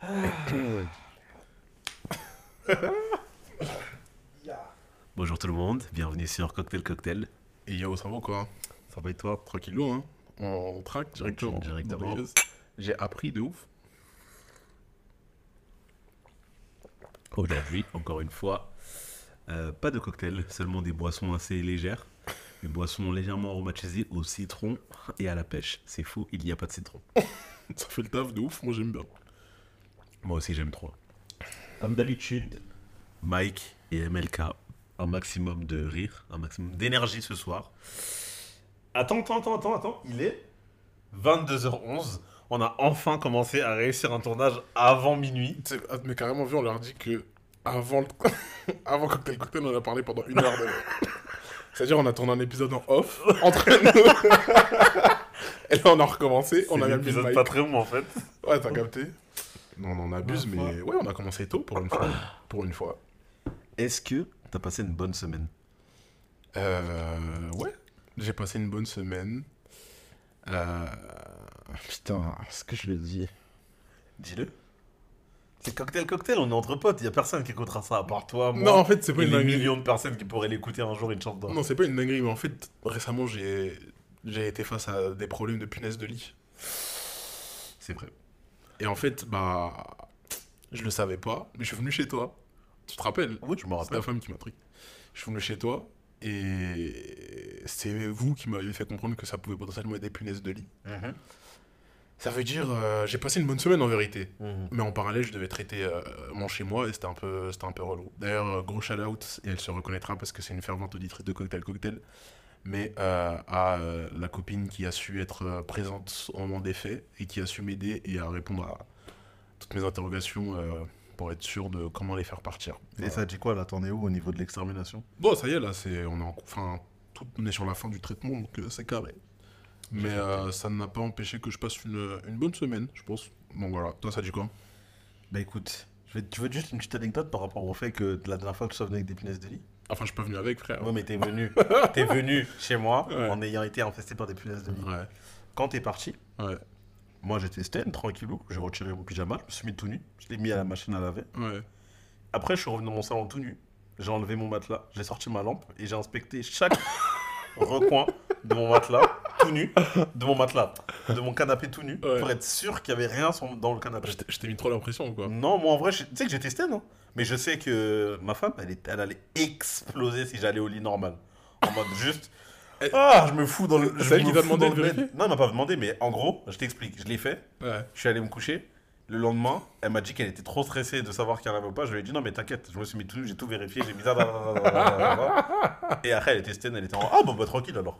Bonjour tout le monde, bienvenue sur Cocktail Cocktail. Et yo, ça va quoi? Ça va et toi? Tranquillou, hein? On traque directement. Directement. J'ai appris de ouf. Aujourd'hui, encore une fois, euh, pas de cocktail, seulement des boissons assez légères. Des boissons légèrement aromatisées au citron et à la pêche. C'est faux, il n'y a pas de citron. Ça fait le taf de ouf, moi j'aime bien. Moi aussi j'aime trop. Comme d'habitude, Mike et MLK, un maximum de rire, un maximum d'énergie ce soir. Attends, attends, attends, attends, attends, il est 22h11. On a enfin commencé à réussir un tournage avant minuit. Tu sais, ah, Mais carrément vu, on leur dit que avant, le... avant Cocktail Cocktail, on en a parlé pendant une heure. de- C'est-à-dire, on a tourné un épisode en off, entre nous. Et là, on a recommencé. On a C'est même mis le l'épisode mic. pas très bon en fait. Ouais, t'as capté on en abuse, Ouais, mais ouais, on a commencé tôt pour une fois. Pour une fois. Est-ce que t'as passé une bonne semaine? Euh, ouais, j'ai passé une bonne semaine. Euh, putain, est-ce que je le dis Dis-le. C'est cocktail cocktail, on est entre potes, il y a personne qui écoutera ça à part toi, moi. Non, en fait, c'est pas et une dinguerie. millions de personnes qui pourraient l'écouter un jour, une chante d'or. Non, c'est pas une dinguerie, mais en fait, récemment, j'ai j'ai été face à des problèmes de punaise de lit. C'est vrai. Et en fait, bah, je le savais pas, mais je suis venu chez toi. Tu te rappelles? Oui, je me C'est rappelle. la femme qui m'a pris. Je suis venu chez toi et c'est vous qui m'avez fait comprendre que ça pouvait potentiellement être des punaises de lit. Mhm. Ça veut dire, euh, j'ai passé une bonne semaine en vérité. Mhm. Mais en parallèle, je devais traiter euh, mon chez moi et c'était un peu, c'était un peu relou. D'ailleurs, gros shout out, et elle se reconnaîtra parce que c'est une fervente auditrice de Cocktail Cocktail, mais euh, à euh, la copine qui a su être euh, présente au moment des faits et qui a su m'aider et à répondre à toutes mes interrogations pour être sûr de comment les faire partir. Et ça dit quoi là T'en es où au niveau de l'extermination? Bon, ça y est, là, c'est, on est en, enfin, tout, on est sur la fin du traitement, donc c'est carré. Mais ça ne m'a pas empêché que je passe une, une bonne semaine, je pense. Donc voilà, toi, ça dit quoi? Bah écoute, tu veux juste une petite anecdote par rapport au fait que la dernière fois que tu sois venu avec des punaises de lit? Enfin, je suis pas venu avec, frère. Ouais, mais t'es venu, t'es venu chez moi Ouais. en ayant été infesté par des punaises de lit. Ouais, Quand t'es parti, ouais, moi j'étais sten, tranquillou, j'ai retiré mon pyjama, je me suis mis tout nu, je l'ai mis à la machine à laver. Après, je suis revenu dans mon salon tout nu. J'ai enlevé mon matelas, j'ai sorti ma lampe et j'ai inspecté chaque recoin de mon matelas tout nu, de mon matelas, de mon canapé tout nu, Ouais. pour être sûr qu'il n'y avait rien dans le canapé. Je t'ai- mis trop l'impression ou quoi Non, moi en vrai, tu sais que j'ai testé, non Mais je sais que ma femme, elle, est- elle allait exploser si j'allais au lit normal. En mode juste. Ah, je me fous dans le. C'est elle qui t'a demandé de vérifier Non, elle m'a pas demandé, mais en gros, je t'explique. Je l'ai fait. Ouais. Je suis allé me coucher. Le lendemain, elle m'a dit qu'elle était trop stressée de savoir qu'il y en avait ou pas. Je lui ai dit non, mais t'inquiète, je me suis mis tout nu, j'ai tout vérifié, j'ai mis ça. Et après, elle était sten, elle était en. Ah, bon, bah tranquille alors.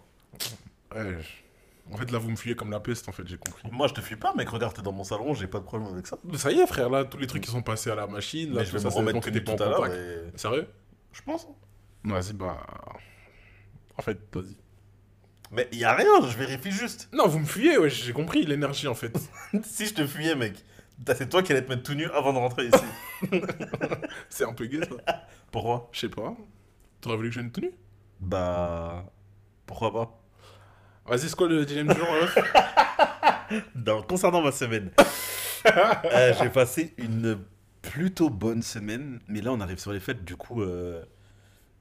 Ouais, je- En fait, là, vous me fuyez comme la peste, en fait, j'ai compris. Moi, je te fuis pas, mec. Regarde, t'es dans mon salon, j'ai pas de problème avec ça. Mais Ça y est, frère, là, tous les trucs qui sont passés à la machine, là, Mais je tout vais ça, c'est remettre que tout t'es nu pas en tout à l'heure. contact. et- Sérieux? Je pense. Vas-y, bah... En fait, vas-y. Mais y a rien, je vérifie juste. Non, vous me fuyez, ouais, j'ai compris l'énergie, en fait. si je te fuyais, mec, t'as- c'est toi qui allais te mettre tout nu avant de rentrer ici. c'est un peu gay, ça. Pourquoi? Je sais pas. T'aurais voulu que je vienne tenue Bah. Pourquoi pas? Vas-y, c'est quoi le dilemme du jour, Concernant ma semaine, euh, j'ai passé une plutôt bonne semaine, mais là on arrive sur les fêtes, du coup, euh,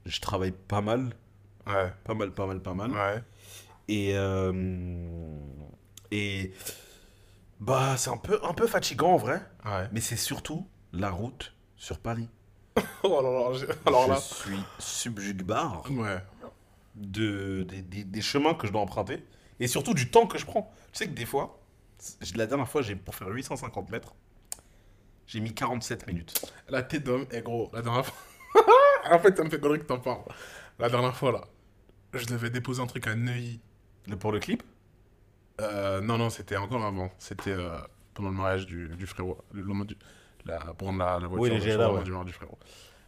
je travaille pas mal, Ouais, pas mal, pas mal, pas mal. ouais. Et. euh, et. Bah, c'est un peu, un peu fatigant en vrai, Ouais. mais c'est surtout la route sur Paris. Oh là là, alors je là... suis subjugbar. Ouais. De, des, des- des chemins que je dois emprunter et surtout du temps que je prends. Tu sais que des fois, la dernière fois, j'ai pour faire 850 mètres, j'ai mis 47 minutes. La tête d'homme est gros. La dernière fois... en fait, ça me fait connerie que t'en parles. La dernière fois, là, je devais déposer un truc à Neuilly. Le, pour le clip? Euh, non, non, c'était encore avant. C'était euh, pendant le mariage du, du frérot. Le lendemain du... La, la, la voiture. Oui, le ouais. du mariage du frérot.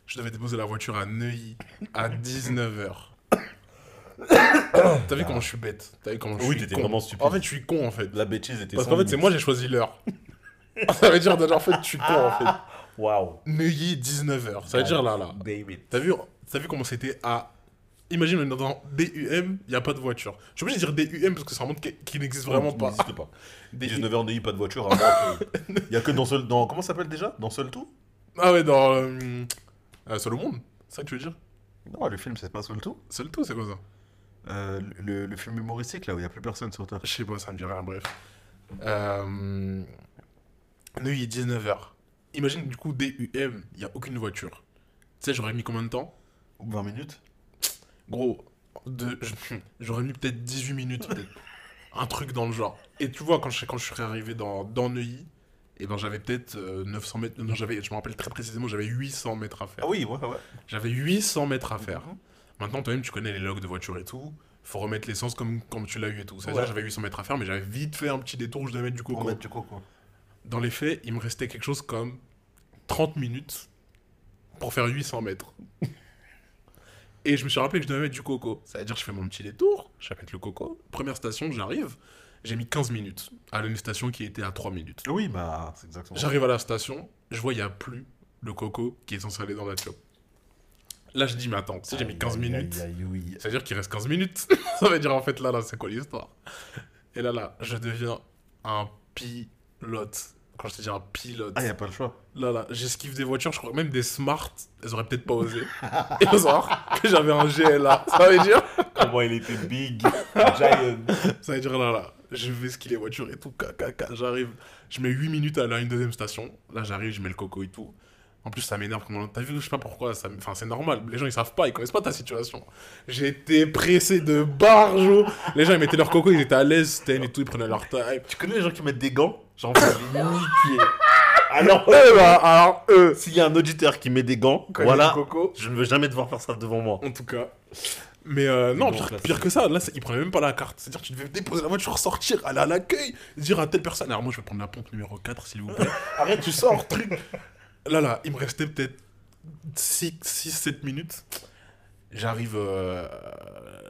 Je devais déposer la voiture à Neuilly à 19h. T'as vu comment je suis bête T'as vu comment je Oui, suis t'étais con vraiment stupide. En fait, je suis con, en fait. La bêtise était Parce sans qu'en fait, c'est limite. moi, j'ai choisi l'heure. ça veut dire, déjà, en fait, je suis con, en fait. Waouh. Neuilly, 19h. Ça veut dire là, là. David. T'as vu, t'as vu comment c'était à Imagine, on est dans DUM, il n'y a pas de voiture. Je suis obligé de dire DUM parce que ça montre qu'il n'existe vraiment pas. n'existe pas. DUM. 19h de pas de voiture. Il y a que dans seul. Dans, comment ça s'appelle déjà? Dans Seul Tout? Ah ouais, dans. Euh, euh, Seul au monde C'est ça que tu veux dire? Non, le film, c'est pas Seul Tout. Seul tout, c'est quoi ça? Euh, le, le film humoristique, là où il y a plus personne sur Terre. Je sais pas, ça me dit rien, bref. Euh... Neuilly, 19h. Imagine, du coup, DUM, il n'y a aucune voiture. Tu sais, j'aurais mis combien de temps? 20 minutes Gros, de... j'aurais mis peut-être 18 minutes, peut-être. Un truc dans le genre. Et tu vois, quand je, quand je suis arrivé dans, dans Neuilly, et ben j'avais peut-être euh, 900 mètres. Non, j'avais, je me rappelle très précisément, j'avais 800 mètres à faire. Ah oui, ouais, ouais. J'avais 800 mètres à faire. Maintenant, toi-même, tu connais les logs de voiture et tout. Faut remettre l'essence comme, comme tu l'as eu et tout. C'est-à-dire, Ouais. j'avais 800 mètres à faire, mais j'avais vite fait un petit détour, je devais mettre du coco. mettre du coco. Dans les faits, il me restait quelque chose comme 30 minutes pour faire 800 mètres. Et je me suis rappelé que je devais mettre du coco. Ça veut dire que je fais mon petit détour, j'achète le coco. Première station, j'arrive. J'ai mis 15 minutes à une station qui était à 3 minutes. Oui, bah, c'est exactement. J'arrive à la station, je vois il n'y a plus le coco qui est censé aller dans la clope. Là, je dis, mais attends, si j'ai mis 15 Aïe, aïe, minutes, aïe, aïe, oui. ça veut dire qu'il reste 15 minutes. ça veut dire en fait là, là, c'est quoi l'histoire? Et là, là, je deviens un pilote. Quand je te dis un pilote, Ah, y a pas le choix. là, là, j'esquive des voitures, je crois que même des smart, elles auraient peut-être pas osé. Et que j'avais un GLA. Ça veut dire, Comment il était big, giant. ça veut dire là, là, je vais skier les voitures et tout, caca, j'arrive. Je mets 8 minutes à aller à une deuxième station. Là, j'arrive, je mets le coco et tout. En plus, ça m'énerve. comment- T'as vu, je sais pas pourquoi. ça Enfin, c'est normal. Les gens, ils savent pas. Ils connaissent pas ta situation. J'étais pressé de barjo. Les gens, ils mettaient leur coco. Ils étaient à l'aise. Sten et tout. Ils prenaient leur time. Tu connais les gens qui mettent des gants? Genre, les niquer. Alors, Eh ben, alors, eux. s'il y a un auditeur qui met des gants, Quand voilà, coco. je ne veux jamais devoir faire ça devant moi. En tout cas. Mais euh, non, bon pire, que ça, là, ils prenaient même pas la carte. C'est-à-dire tu devais déposer la voiture, sortir, aller à l'accueil, dire à telle personne, alors moi je vais prendre la pompe numéro 4, s'il vous plaît. Arrête, tu sors, truc. Là, là, il me restait peut-être 6-7 minutes. J'arrive, euh,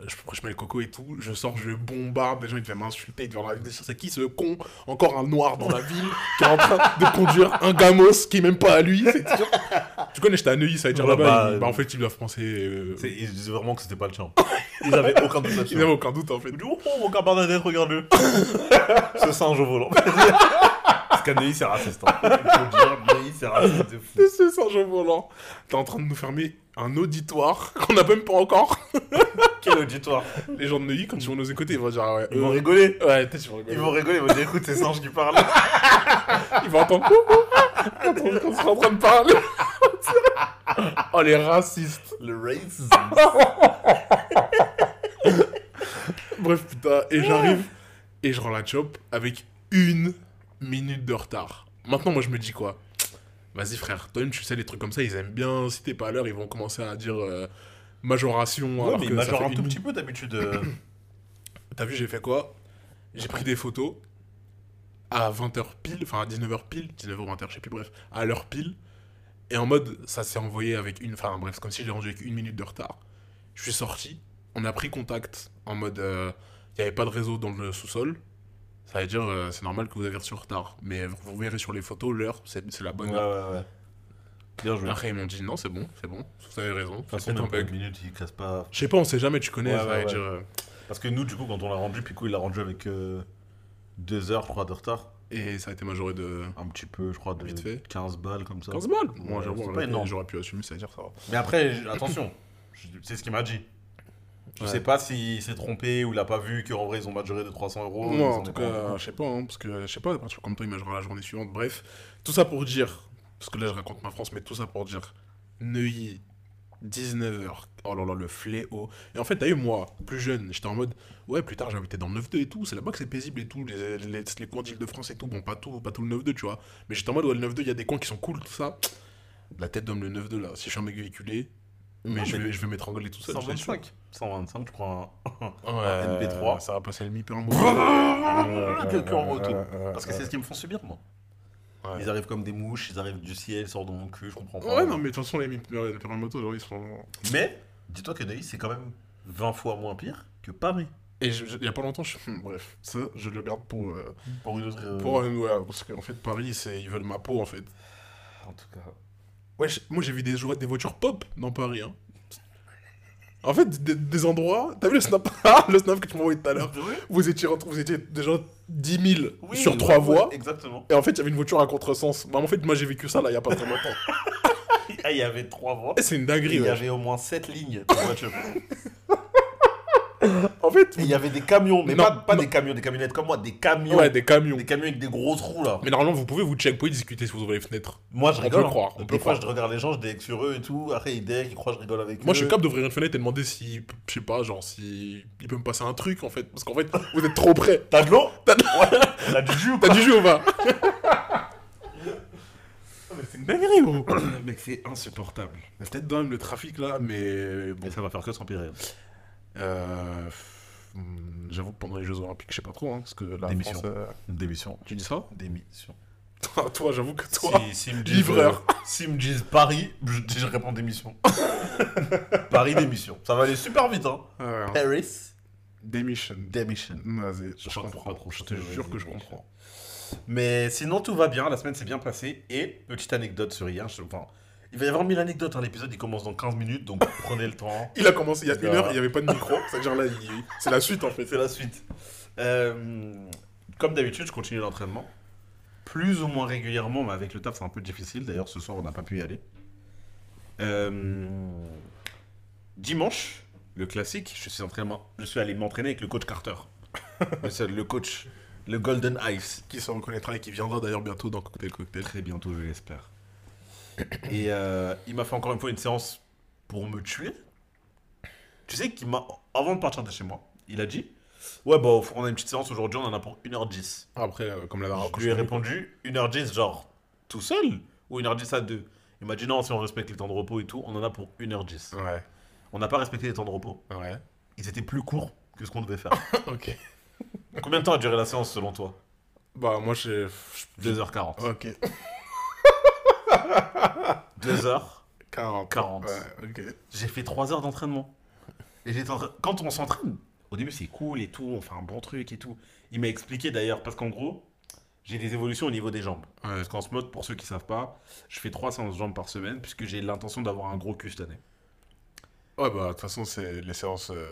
je, je mets le coco et tout, je sors, je bombarde, les gens ils devaient m'insulter, ils devaient me dire c'est qui ce con, encore un noir dans la ville, qui est en train de conduire un gamos qui est même pas à lui. c'est sûr. Tu connais, j'étais à Neuilly, ça veut dire Ouais, là-bas, bah, ils- bah, en fait ils doivent penser... euh, Ils disaient vraiment que c'était pas le tien. Ils avaient aucun doute Ils là-dessus. n'avaient aucun doute en fait. Ils disaient, Oh, regarde Bernadette, regarde-le. Ce singe au volant. Parce Neuilly, c'est raciste. Hein. Neuilly, c'est raciste de fou. C'est ça, Jean volant. T'es en train de nous fermer un auditoire qu'on n'a même pas encore. Quel auditoire? Les gens de Neuilly, quand ils vont nous écouter, ils vont dire ah ouais, Ils eux- vont rigoler. Ouais, peut-être ils vont rigoler. Ils vont rigoler, ils vont dire écoute, c'est singe qui parle. Ils vont entendre quand on quand on sera en train de parler. oh les racistes. Le racisme. Bref, putain, et j'arrive et je rends la chop avec une minute de retard. Maintenant, moi, je me dis quoi? Vas-y, frère, toi-même, tu sais, les trucs comme ça, ils aiment bien. Si t'es pas à l'heure, ils vont commencer à dire euh, majoration. Ouais, alors mais que un tout minute. petit peu d'habitude. euh. T'as vu, j'ai fait quoi? J'ai pris des photos à 20h pile, enfin à 19h pile, 19h ou 20h, je sais plus, bref, à l'heure pile. Et en mode, ça s'est envoyé avec une, enfin bref, c'est comme si j'ai rendu avec une minute de retard. Je suis sorti, on a pris contact en mode, il n'y avait pas de réseau dans le sous-sol. Ça veut dire, euh, c'est normal que vous avez reçu en retard. Mais vous, verrez sur les photos, l'heure, c'est c'est la bonne Ouais, heure. ouais, ouais. Bien joué. De Après, ils m'ont dit, non, c'est bon, c'est bon, vous avez raison. toute C'est façon, un même bug. minute, il casse pas. Je sais pas, on sait jamais, tu connais, Ouais, ça ouais, veut ouais. dire... euh, Parce que nous, du coup, quand on l'a rendu, Pico, il l'a rendu avec euh, deux heures, je crois, de retard. Et ça a été majoré de Un petit peu, je crois, de Vite fait. 15 balles comme ça. 15 balles. Ouais, Moi, j'avoue, c'est pas énorme. j'aurais pu assumer, ça veut dire ça va. Mais après, j- attention, je- c'est ce qu'il m'a dit. Je Ouais. sais pas s'il s'est trompé ou il a pas vu qu'en vrai ils ont majoré de 300 euros. Moi, en tout cas, je sais pas, hein, parce que je sais pas, à partir comme toi, il majorera la journée suivante. Bref, tout ça pour dire, parce que là, je raconte ma France, mais tout ça pour dire, Neuilly, 19h, oh là là, le fléau. Et en fait, t'as eu moi, plus jeune, j'étais en mode, ouais, plus tard, j'ai habité dans le 9-2 et tout, c'est là-bas que c'est paisible et tout, les, les, les coins d'Île-de-France et tout, bon, pas tout, pas tout le 9-2, tu vois. Mais j'étais en mode, ouais, le 9-2, il y a des coins qui sont cool, tout ça. La tête d'homme, le 9-2, là, si je suis un mec véhiculé, mais Non, je mais vais, je vais m'étrangler tout seul. c'est sûr. 125. 125, je crois. un- Ouais, MP3. Ça va passer le mi en Quelqu'un en moto. Parce que c'est ce qu'ils me font subir, moi. Ouais. Ils arrivent comme des mouches, ils arrivent du ciel, ils sortent de mon cul, je comprends pas. Ouais, non, mais de toute façon, les mi- les permis moto, aujourd'hui, ils sont. Mais, dis-toi que Neuilly, c'est quand même 20 fois moins pire que Paris. Et il y a pas longtemps, je... bref, ça, je le garde pour. euh, Pour une autre. euh, pour euh, ouais, parce qu'en fait, Paris, c'est ils veulent ma peau, en fait. En tout cas. Je- moi, j'ai vu des, voitures pop dans Paris, hein. En fait, des, des endroits. T'as vu le snap? Ah, Le snap que tu m'as envoyé tout à l'heure Oui, Vous étiez, vous étiez déjà 10 000 oui, sur ouais, trois ouais, voies. Exactement. Et en fait, il y avait une voiture à contresens. Bah, en fait, moi, j'ai vécu ça là, il y a pas très longtemps. Ah, il y avait trois voies. Et c'est une dinguerie, il y ouais. avait au moins sept lignes de voitures. En fait, il y avait des camions, mais Non, pas, pas non. des camionnettes camionnettes comme moi, des camions. ouais, des camions. Des camions avec des grosses roues là. Mais normalement, vous pouvez vous checkpoint discuter si vous ouvrez les fenêtres. Moi je On rigole. peut hein. croire, on peut Des fois croire. je regarde les gens, je deck sur eux et tout. Après ils deck, ils croient que je rigole avec Moi, eux. je suis capable d'ouvrir une fenêtre et demander si, je sais pas, genre, si il peut me passer un truc en fait. Parce qu'en fait, vous êtes trop près. T'as de l'eau T'as de- Ouais. T'as du jus ou T'as pas du jus ou pas C'est une dinguerie gros. Mec c'est insupportable. Peut-être dans même le trafic là, mais bon. Et ça va faire que s'empirer. Euh, hmm, J'avoue que pendant les Jeux Olympiques, je sais pas trop, hein, parce que la Démission. France, euh, Démission. Tu dis ça Démission. Toi, j'avoue que toi. Si, s'ils me livreur. euh, S'ils me disent Paris, je, je réponds démission. Paris démission. Ça va aller super vite hein. Paris démission. démission. Vas-y, je, Je comprends trop, Je te jure que je comprends. Mais sinon, tout va bien. La semaine s'est bien passée. Et petite anecdote sur hier. je- Enfin, il va y avoir mille anecdotes. hein. L'épisode il commence dans 15 minutes, donc prenez le temps. Il a commencé il y a une heure, il n'y avait pas de micro. C'est-à-dire là, il- c'est la suite en fait. C'est la suite. Euh, comme d'habitude, je continue l'entraînement. Plus ou moins régulièrement, mais avec le taf, c'est un peu difficile. D'ailleurs, ce soir, on n'a pas pu y aller. Euh, dimanche, le classique, je suis, entraînement, je suis allé m'entraîner avec le coach Carter. le coach, le Golden Ice. Qui se reconnaîtra et qui viendra d'ailleurs bientôt dans Cocktail Cocktail. Très bientôt, je l'espère. Et euh, il m'a fait encore une fois une séance pour me tuer. Tu sais qu'il m'a. Avant de partir de chez moi, il a dit Ouais, bon, on a une petite séance aujourd'hui, on en a pour 1h10. Après, euh, comme la dernière Je lui ai répondu 1h10, genre tout seul Ou 1h10 à deux? Il m'a dit Non, si on respecte les temps de repos et tout, on en a pour 1h10. Ouais, On n'a pas respecté les temps de repos. ouais. Ils étaient plus courts que ce qu'on devait faire. ok. Combien de temps a duré la séance selon toi? Bah, moi, j'ai. 2h40. Ok. 2h 40. 40. Ouais, ok. J'ai fait 3 heures d'entraînement. Et j'étais Quand on s'entraîne, au début c'est cool et tout, on fait un bon truc et tout. Il m'a expliqué d'ailleurs, parce qu'en gros, j'ai des évolutions au niveau des jambes. Ouais. Parce qu'en ce mode, pour ceux qui savent pas, je fais 3 séances jambes par semaine, puisque j'ai l'intention d'avoir un gros cul cette année. Ouais, bah, de toute façon, c'est les séances euh,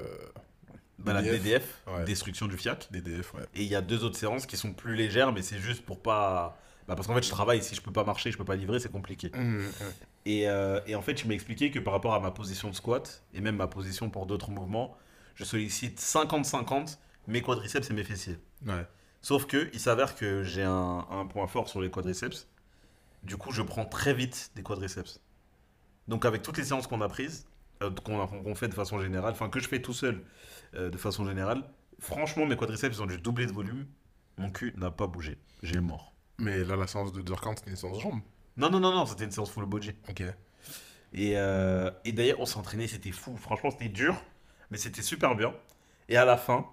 Bah, la DDF, DDF, ouais. destruction du fiac. DDF, ouais. Et il y a deux autres séances qui sont plus légères, mais c'est juste pour pas. Bah, parce qu'en fait, je travaille, si je peux pas marcher, je peux pas livrer, c'est compliqué. Mmh, ouais. Et, euh, et en fait, m'a expliqué que par rapport à ma position de squat, et même ma position pour d'autres mouvements, je sollicite 50-50 mes quadriceps et mes fessiers. Ouais. Sauf que il s'avère que j'ai un, un point fort sur les quadriceps. Du coup, je prends très vite des quadriceps. Donc, avec toutes les séances qu'on a prises, euh, qu'on fait de façon générale, enfin que je fais tout seul euh, de façon générale, franchement, mes quadriceps ils ont dû doubler de volume. Mon cul n'a pas bougé. J'ai mort. Mais là, la séance de 2h40, c'était une séance de jambes. Non, non, non, non, c'était une séance full body. Ok. Et, euh, et d'ailleurs, on s'est entraîné, c'était fou. Franchement, c'était dur, mais c'était super bien. Et à la fin,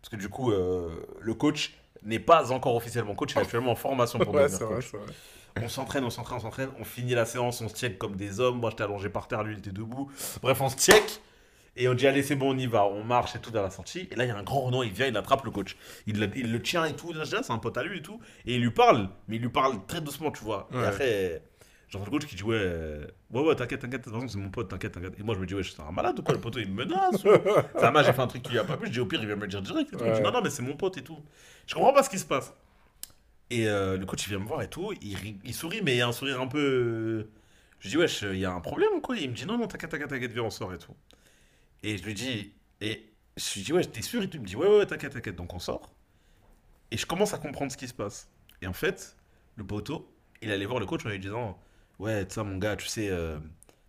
parce que du coup, euh, le coach n'est pas encore officiellement coach, il est actuellement en formation pour Ouais, devenir coach. vrai. On s'entraîne, on s'entraîne, on s'entraîne, on finit la séance, on se check comme des hommes. Moi, j'étais allongé par terre, lui, il était debout. Bref, on se check. Et on dit, allez, c'est bon, on y va. On marche et tout dans la sortie. Et là, il y a un grand Renault, il vient, il attrape le coach. Il, le- il le tient et tout. C'est un pote à lui et tout. Et il lui parle, mais il lui parle très doucement, tu vois. Ouais. Et après, genre, le coach qui dit, ouais, euh, ouais, ouais, t'inquiète, t'inquiète. De toute façon, c'est mon pote, t'inquiète, t'inquiète. Et moi, je me dis, ouais, c'est un malade ou quoi, le poteau, il me menace. Ça m'a, j'ai fait un truc qui lui a pas plu. Je dis, au pire, il va me le dire direct. et tout. Non, non, mais c'est mon pote et tout. Je comprends pas ce qui se passe. Et euh, le coach, il vient me voir et tout. Il, rit- il sourit, mais il y a un sourire un peu. Je dis, wesh, il y a un problème ou quoi? Il me dit, non, non, t'inquiète, t'inquiète, t'inquiète, viens, on sort et tout. Et je lui dis, et je lui dis, ouais, t'es sûr? Et il me dit, ouais, ouais, t'inquiète, t'inquiète. Donc on sort. Et je commence à comprendre ce qui se passe. Et en fait, le poteau, il allait voir le coach en lui disant, ouais, ça, mon gars, tu sais, euh,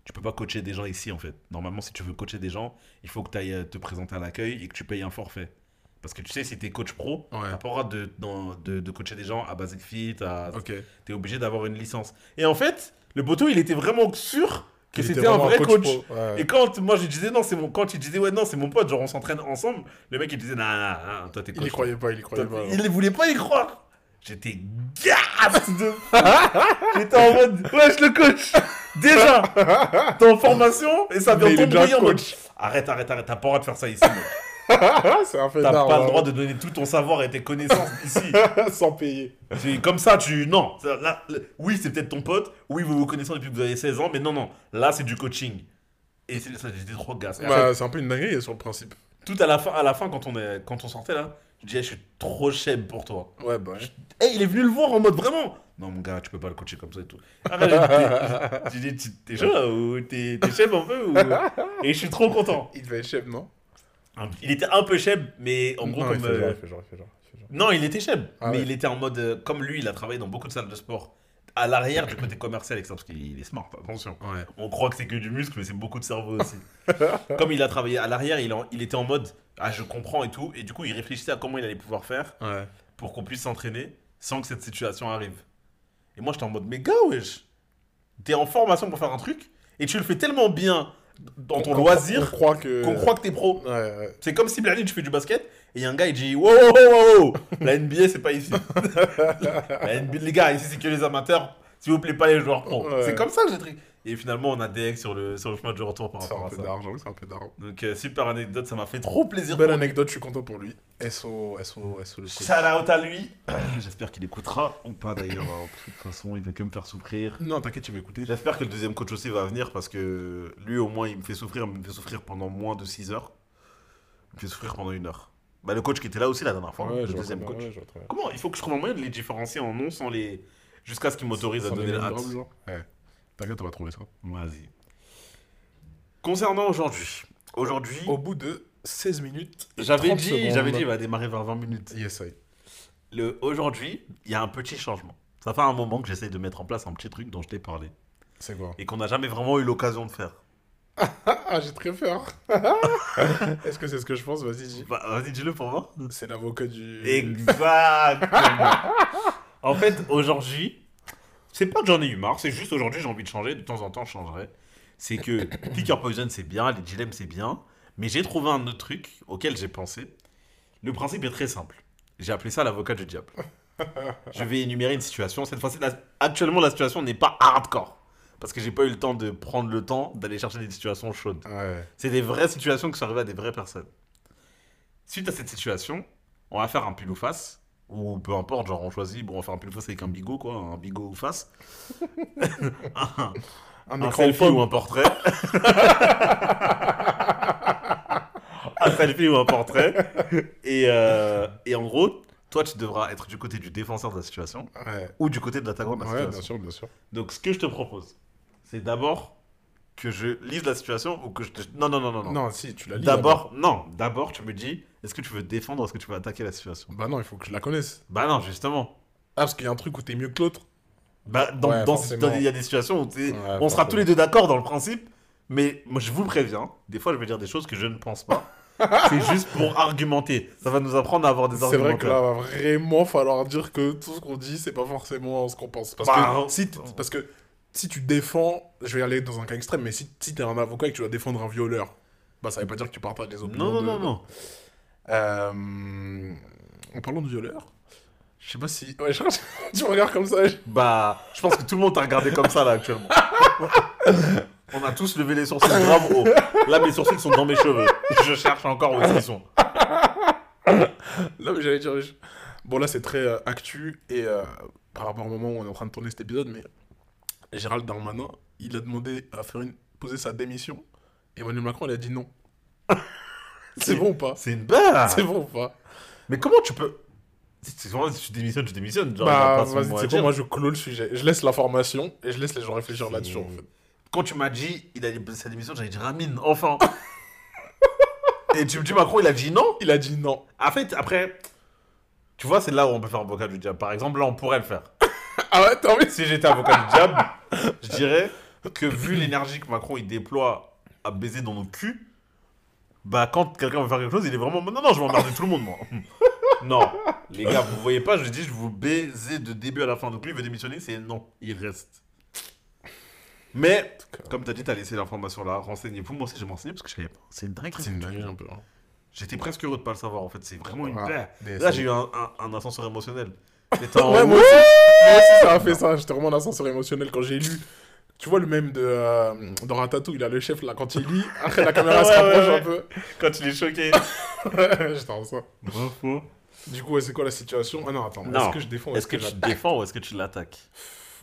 tu peux pas coacher des gens ici, en fait. Normalement, si tu veux coacher des gens, il faut que tu ailles te présenter à l'accueil et que tu payes un forfait. Parce que tu sais, si t'es coach pro, Ouais. t'as pas le droit de, de, de coacher des gens à Basic Fit, à, Ok. t'es obligé d'avoir une licence. Et en fait, le poteau, il était vraiment sûr que Il était c'était un vrai coach. ouais. Et quand moi je disais non, c'est mon quand il disait ouais non, c'est mon pote, genre on s'entraîne ensemble, le mec il disait non, non, non, toi t'es Il coach. y croyait pas, il y croyait Toi, pas. il ne voulait pas y croire. J'étais gasse de. J'étais en mode wesh le coach. Déjà, t'es en formation et ça vient il t'embrouiller en mode coach. arrête, arrête, arrête, t'as pas le droit de faire ça ici. mec. c'est un fait T'as pas le droit de donner tout ton savoir et tes connaissances ici. Sans payer. C'est comme ça, tu. Non. Là, oui, c'est peut-être ton pote. Oui, vous vous connaissez depuis que vous avez 16 ans. Mais non, non. Là, c'est du coaching. Et c'est- ça j'étais trop. Et Bah, c'est un peu une dinguerie sur le principe. Tout à la fin, à la fin quand, on est, quand on sortait là, je disais, je suis trop cheb pour toi. Ouais, bah. ouais. Eh, il est venu le voir en mode vraiment. Non, mon gars, tu peux pas le coacher comme ça et tout. Après, j'ai dit, t'es chaud là ou t'es cheb un peu ou... Et je suis trop content. Il devait être chef, non? Il était un peu cheb, mais en gros, Non, il comme. fait genre, il fait genre, il fait genre, il fait genre. Non, il était cheb, Ah mais ouais. il était en mode. euh, Comme lui, il a travaillé dans beaucoup de salles de sport. À l'arrière du côté commercial, ça, parce qu'il est smart, attention. Ouais. On croit que c'est que du muscle, mais c'est beaucoup de cerveau aussi. Comme il a travaillé à l'arrière, il, en- il était en mode Ah, je comprends et tout. Et du coup, il réfléchissait à comment il allait pouvoir faire Ouais. pour qu'on puisse s'entraîner sans que cette situation arrive. Et moi, j'étais en mode Mais gars, wesh, t'es en formation pour faire un truc et tu le fais tellement bien dans ton On- on- loisir On croit que. qu'on croit que t'es pro. Ouais, ouais. C'est comme si Blani, tu fais du basket et il y a un gars, il dit Wow, wow, wow, wow, la NBA, c'est pas ici. La NBA, les gars, ici, c'est que les amateurs. S'il vous plaît, pas les joueurs pro. Ouais. C'est comme ça que j'ai. Et finalement, on a DX sur le, sur le chemin de retour par C'est rapport un à peu ça. d'argent, c'est un peu d'argent. Donc, euh, super anecdote, ça m'a fait trop plaisir. Belle anecdote, je suis content pour lui. SO, SO, SO le. Shout out à lui. J'espère qu'il écoutera. Ou pas d'ailleurs. hein. De toute façon, il va que me faire souffrir. Non, t'inquiète, tu vas écouter. J'espère que le deuxième coach aussi va venir parce que lui, au moins, il me fait souffrir. Il me fait souffrir pendant moins de 6 heures. Il me fait souffrir pendant une heure. Bah, le coach qui était là aussi la dernière fois, Ouais, le deuxième bien, coach. ouais. Comment Il faut que je trouve un moyen de les différencier en nom sans les. Jusqu'à ce qu'ils m'autorisent à donner la hâte. Ouais. T'inquiète, on va trouver ça. Vas-y. Concernant aujourd'hui. Aujourd'hui, Au bout de 16 minutes. j'avais 30 dit, j'avais dit, il va démarrer vers 20 minutes. Yes, I. Le aujourd'hui, il y a un petit changement. Ça fait un moment que j'essaye de mettre en place un petit truc dont je t'ai parlé C'est quoi? Et qu'on n'a jamais vraiment eu l'occasion de faire. Ah, j'ai très peur. Est-ce que c'est ce que je pense? Vas-y, dis. Bah, vas-y, dis-le pour moi. C'est l'avocat du. Exactement. en fait, aujourd'hui, c'est pas que j'en ai eu marre, c'est juste aujourd'hui j'ai envie de changer, de temps en temps je changerai. C'est que Picker Poison c'est bien, les dilemmes c'est bien, mais j'ai trouvé un autre truc auquel j'ai pensé. Le principe est très simple. J'ai appelé ça l'avocat du diable. Je vais énumérer une situation. Cette fois-ci, la- actuellement la situation n'est pas hardcore. Parce que j'ai pas eu le temps de prendre le temps d'aller chercher des situations chaudes. Ouais. C'est des vraies situations qui sont arrivées à des vraies personnes. Suite à cette situation, on va faire un pile ou face. Ou peu importe, genre on choisit, bon, on va faire un pile face avec un bigot, quoi, un bigot ou face. un Un un selfie ou un portrait. un selfie ou un portrait. Et, euh, et en gros, toi, tu devras être du côté du défenseur de la situation Ouais. ou du côté de l'attaquant de la Ouais, situation. bien sûr, bien sûr. Donc, ce que je te propose, c'est d'abord que je lise la situation ou que je te... Non, non, non, non. non. Non, si, tu l'as lu. D'abord, non, d'abord tu me dis, est-ce que tu veux défendre, est-ce que tu veux attaquer la situation? Bah non, il faut que je la connaisse. Bah non, justement. Ah, parce qu'il y a un truc où t'es mieux que l'autre. Bah, dans, Ouais, dans- forcément. dans- il y a des situations où t'es- Ouais, on sera forcément. tous les deux d'accord dans le principe, mais moi je vous préviens, des fois je vais dire des choses que je ne pense pas. c'est juste pour argumenter. Ça va nous apprendre à avoir des C'est arguments. vrai que là, va vraiment falloir dire que tout ce qu'on dit, c'est pas forcément ce qu'on pense. Parce, Bah, que si t- parce que si tu défends, je vais aller dans un cas extrême, mais si, si t'es un avocat et que tu dois défendre un violeur, bah ça veut pas dire que tu partages les opinions. Non, non, de- non, non. Euh, En parlant de violeur, je sais pas si. Ouais, je tu me regardes comme ça. je- Bah, je pense que tout le monde t'a regardé comme ça là actuellement. On a tous levé les sourcils grave haut. Là, mes sourcils sont dans mes cheveux. Je cherche encore où qu'ils sont. Non, mais j'allais dire. je- Bon, là, c'est très euh, actu et euh, par rapport au moment où on est en train de tourner cet épisode, mais Gérald Darmanin, il a demandé à faire une... poser sa démission. Emmanuel Macron, il a dit non. C'est bon ou pas C'est une belle. C'est bon ou pas Mais comment tu peux. C'est vraiment, si tu démissionnes, tu démissionnes. Genre, Bah, vas-y, c'est quoi Moi, je clôt le sujet. Je laisse l'information et je laisse les gens réfléchir là-dessus, en fait. Quand tu m'as dit, il a dit sa démission, j'avais dit Ramine, enfin. Et tu me dis Macron, il a dit non. Il a dit non. En fait, après, tu vois, c'est là où on peut faire avocat du diable. Par exemple, là, on pourrait le faire. Ah ouais, t'as envie Si j'étais avocat du diable, je dirais que vu l'énergie que Macron il déploie à baiser dans nos culs, bah quand quelqu'un veut faire quelque chose, il est vraiment non non, je vais emmerder tout le monde moi. non, les gars, vous voyez pas, je dis je vous baiser de début à la fin. Donc lui il veut démissionner, c'est non, il reste. Mais comme t'as dit, t'as laissé l'information là, renseignez-vous. Moi aussi, je vais m'enseigner parce que je savais pas. C'est une dingue. C'est une dinguerie un peu. hein. J'étais presque heureux de pas le savoir en fait. C'est vraiment une paix. Là, j'ai eu un, un- un ascenseur émotionnel. En- Ouais, moi aussi, moi aussi, ça a fait ça. J'étais vraiment en ascenseur émotionnel quand j'ai lu. Tu vois le même de euh, dans Ratatouille, il a le chef là quand il lit. Après la caméra se Ouais, rapproche ouais, un peu. Quand il est choqué. J'étais en ça. Bravo. Du coup, c'est quoi la situation? Ah non, attends. Est-ce que je défends ou Est-ce que tu j'attaque défends ou est-ce que tu l'attaques?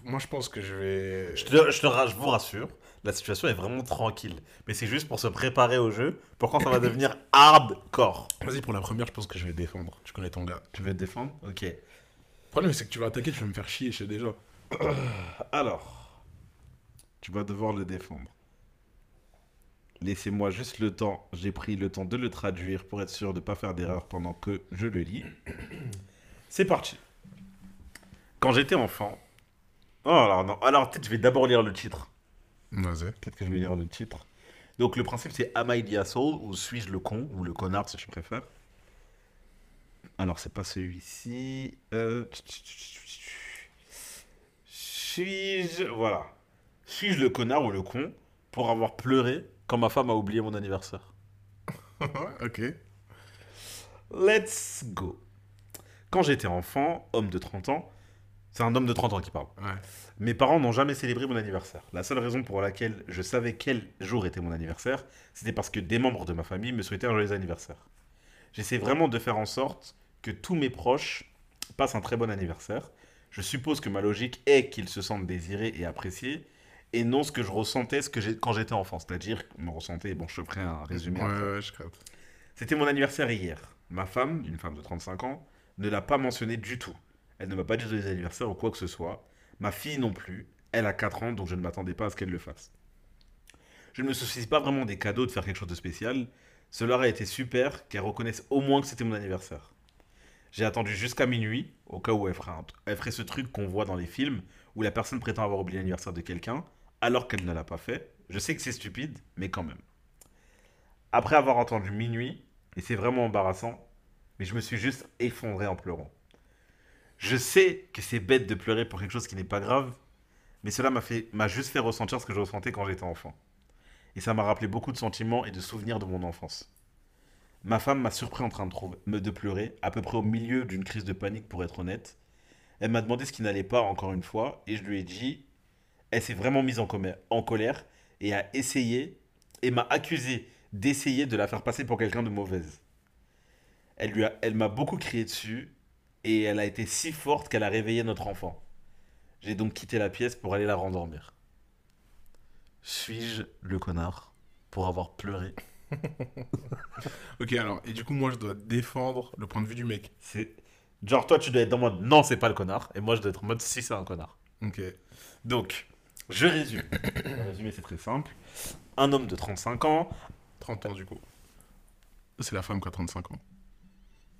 Moi, je pense que je vais. Je, te, je, te je vous rassure, la situation est vraiment tranquille. Mais c'est juste pour se préparer au jeu, pour quand ça va devenir hardcore. Vas-y, pour la première, je pense que je vais défendre. Tu connais ton gars. Tu veux te défendre? Ok. Le problème, c'est que tu vas attaquer, tu vas me faire chier, je sais déjà. Alors, tu vas devoir le défendre. Laissez-moi juste le temps. J'ai pris le temps de le traduire pour être sûr de ne pas faire d'erreur pendant que je le lis. C'est parti. Quand j'étais enfant. Oh, alors non. Alors, peut-être je vais d'abord lire le titre. Vas-y. Peut-être que je vais lire le titre. Donc, le principe, c'est Am I the asshole ou suis-je le con ou le connard, si je préfère. Alors, c'est pas celui-ci. Euh... Suis-je. Voilà. Suis-je le connard ou le con pour avoir pleuré quand ma femme a oublié mon anniversaire ok. Let's go. Quand j'étais enfant, homme de 30 ans, c'est un homme de 30 ans qui parle. Ouais. Mes parents n'ont jamais célébré mon anniversaire. La seule raison pour laquelle je savais quel jour était mon anniversaire, c'était parce que des membres de ma famille me souhaitaient un joyeux anniversaire. J'essaie vraiment de faire en sorte que tous mes proches passent un très bon anniversaire. Je suppose que ma logique est qu'ils se sentent désirés et appréciés, et non ce que je ressentais ce que j'ai quand j'étais enfant. C'est-à-dire, me ressentais, bon, je ferai un résumé. Ouais, ouais, je. C'était mon anniversaire hier. Ma femme, une femme de 35 ans, ne l'a pas mentionné du tout. Elle ne m'a pas dit joyeux anniversaire ou quoi que ce soit. Ma fille non plus. Elle a 4 ans, donc je ne m'attendais pas à ce qu'elle le fasse. Je ne me soucie pas vraiment des cadeaux, de faire quelque chose de spécial. Cela aurait été super qu'elle reconnaisse au moins que c'était mon anniversaire. J'ai attendu jusqu'à minuit, au cas où elle ferait, un- elle ferait ce truc qu'on voit dans les films, où la personne prétend avoir oublié l'anniversaire de quelqu'un, alors qu'elle ne l'a pas fait. Je sais que c'est stupide, mais quand même. Après avoir entendu minuit, et c'est vraiment embarrassant, mais je me suis juste effondré en pleurant. Je sais que c'est bête de pleurer pour quelque chose qui n'est pas grave, mais cela m'a fait m'a juste fait ressentir ce que je ressentais quand j'étais enfant. Et ça m'a rappelé beaucoup de sentiments et de souvenirs de mon enfance. Ma femme m'a surpris en train de, trouver- de pleurer, à peu près au milieu d'une crise de panique pour être honnête. Elle m'a demandé ce qui n'allait pas encore une fois, et je lui ai dit, elle s'est vraiment mise en, en colère et a essayé, et m'a accusé d'essayer de la faire passer pour quelqu'un de mauvaise. Elle lui a- elle m'a beaucoup crié dessus, et elle a été si forte qu'elle a réveillé notre enfant. J'ai donc quitté la pièce pour aller la rendormir. Suis-je le connard pour avoir pleuré? Ok, alors, et du coup, moi, je dois défendre le point de vue du mec. C'est genre toi tu dois être dans mode non c'est pas le connard et moi je dois être en mode si c'est un connard. Ok. Donc je résume. Le résumé c'est très simple. Un homme de 35 ans. 30 ans, du coup. C'est la femme qui a 35 ans.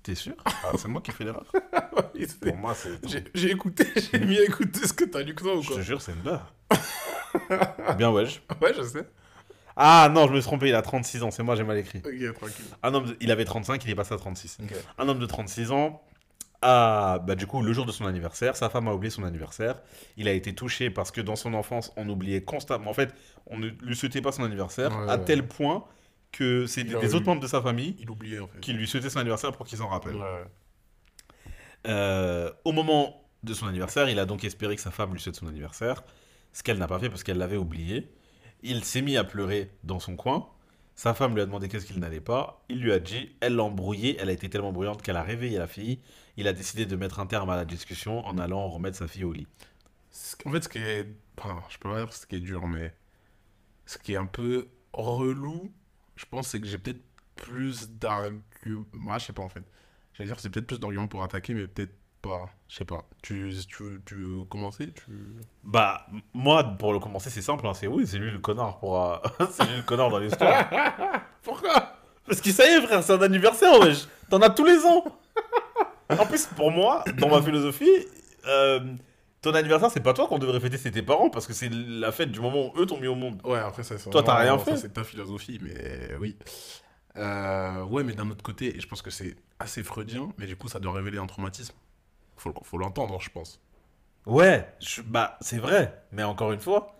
T'es sûr? Ah, C'est moi qui fais l'erreur. Oui, Pour moi c'est. J'ai écouté, j'ai mis à écouter ce que t'as lu que toi ou Je quoi? te jure c'est une blague. Bien wesh. Ouais, je sais. Ah non je me suis trompé il a 36 ans c'est moi j'ai mal écrit. Ok, tranquille. Un homme de- il avait 35 il est passé à 36. Ok. Un homme de 36 ans a, bah, du coup, le jour de son anniversaire, sa femme a oublié son anniversaire. Il a été touché parce que dans son enfance, on oubliait constamment. En fait, on ne lui souhaitait pas son anniversaire Ouais, à ouais. tel point que c'est des, autres membres de sa famille Il oubliait, en fait. qui lui souhaitaient son anniversaire pour qu'ils s'en rappellent. Ouais. Euh, au moment de son anniversaire, il a donc espéré que sa femme lui souhaite son anniversaire, ce qu'elle n'a pas fait parce qu'elle l'avait oublié. Il s'est mis à pleurer dans son coin. Sa femme lui a demandé qu'est-ce qu'il n'allait pas. Il lui a dit, elle l'a embrouillé, elle a été tellement bruyante qu'elle a réveillé la fille. Il a décidé de mettre un terme à la discussion en allant remettre sa fille au lit. En fait, ce qui est. enfin, je peux pas dire ce qui est dur, mais. Ce qui est un peu relou, je pense, c'est que j'ai peut-être plus d'arguments. Moi, je sais pas en fait. J'allais dire que c'est peut-être plus d'arguments pour attaquer, mais peut-être pas. Je sais pas. Tu, tu, veux- tu veux commencer tu... Bah, moi, pour le commencer, c'est simple, hein, c'est oui, c'est lui le connard pour... euh, c'est lui le connard dans l'histoire. Pourquoi? Parce que ça y est, frère, c'est un anniversaire, wesh. T'en as tous les ans. En plus, pour moi, dans ma philosophie, euh, ton anniversaire, c'est pas toi qu'on devrait fêter, c'est tes parents, parce que c'est la fête du moment où eux t'ont mis au monde. Ouais, après, ça, c'est Toi, t'as rien fait. C'est ta philosophie, mais oui. Euh, ouais, mais d'un autre côté, je pense que c'est assez freudien, mais du coup, ça doit révéler un traumatisme. Faut, faut l'entendre, je pense. Ouais, je- bah, c'est vrai, mais encore une fois,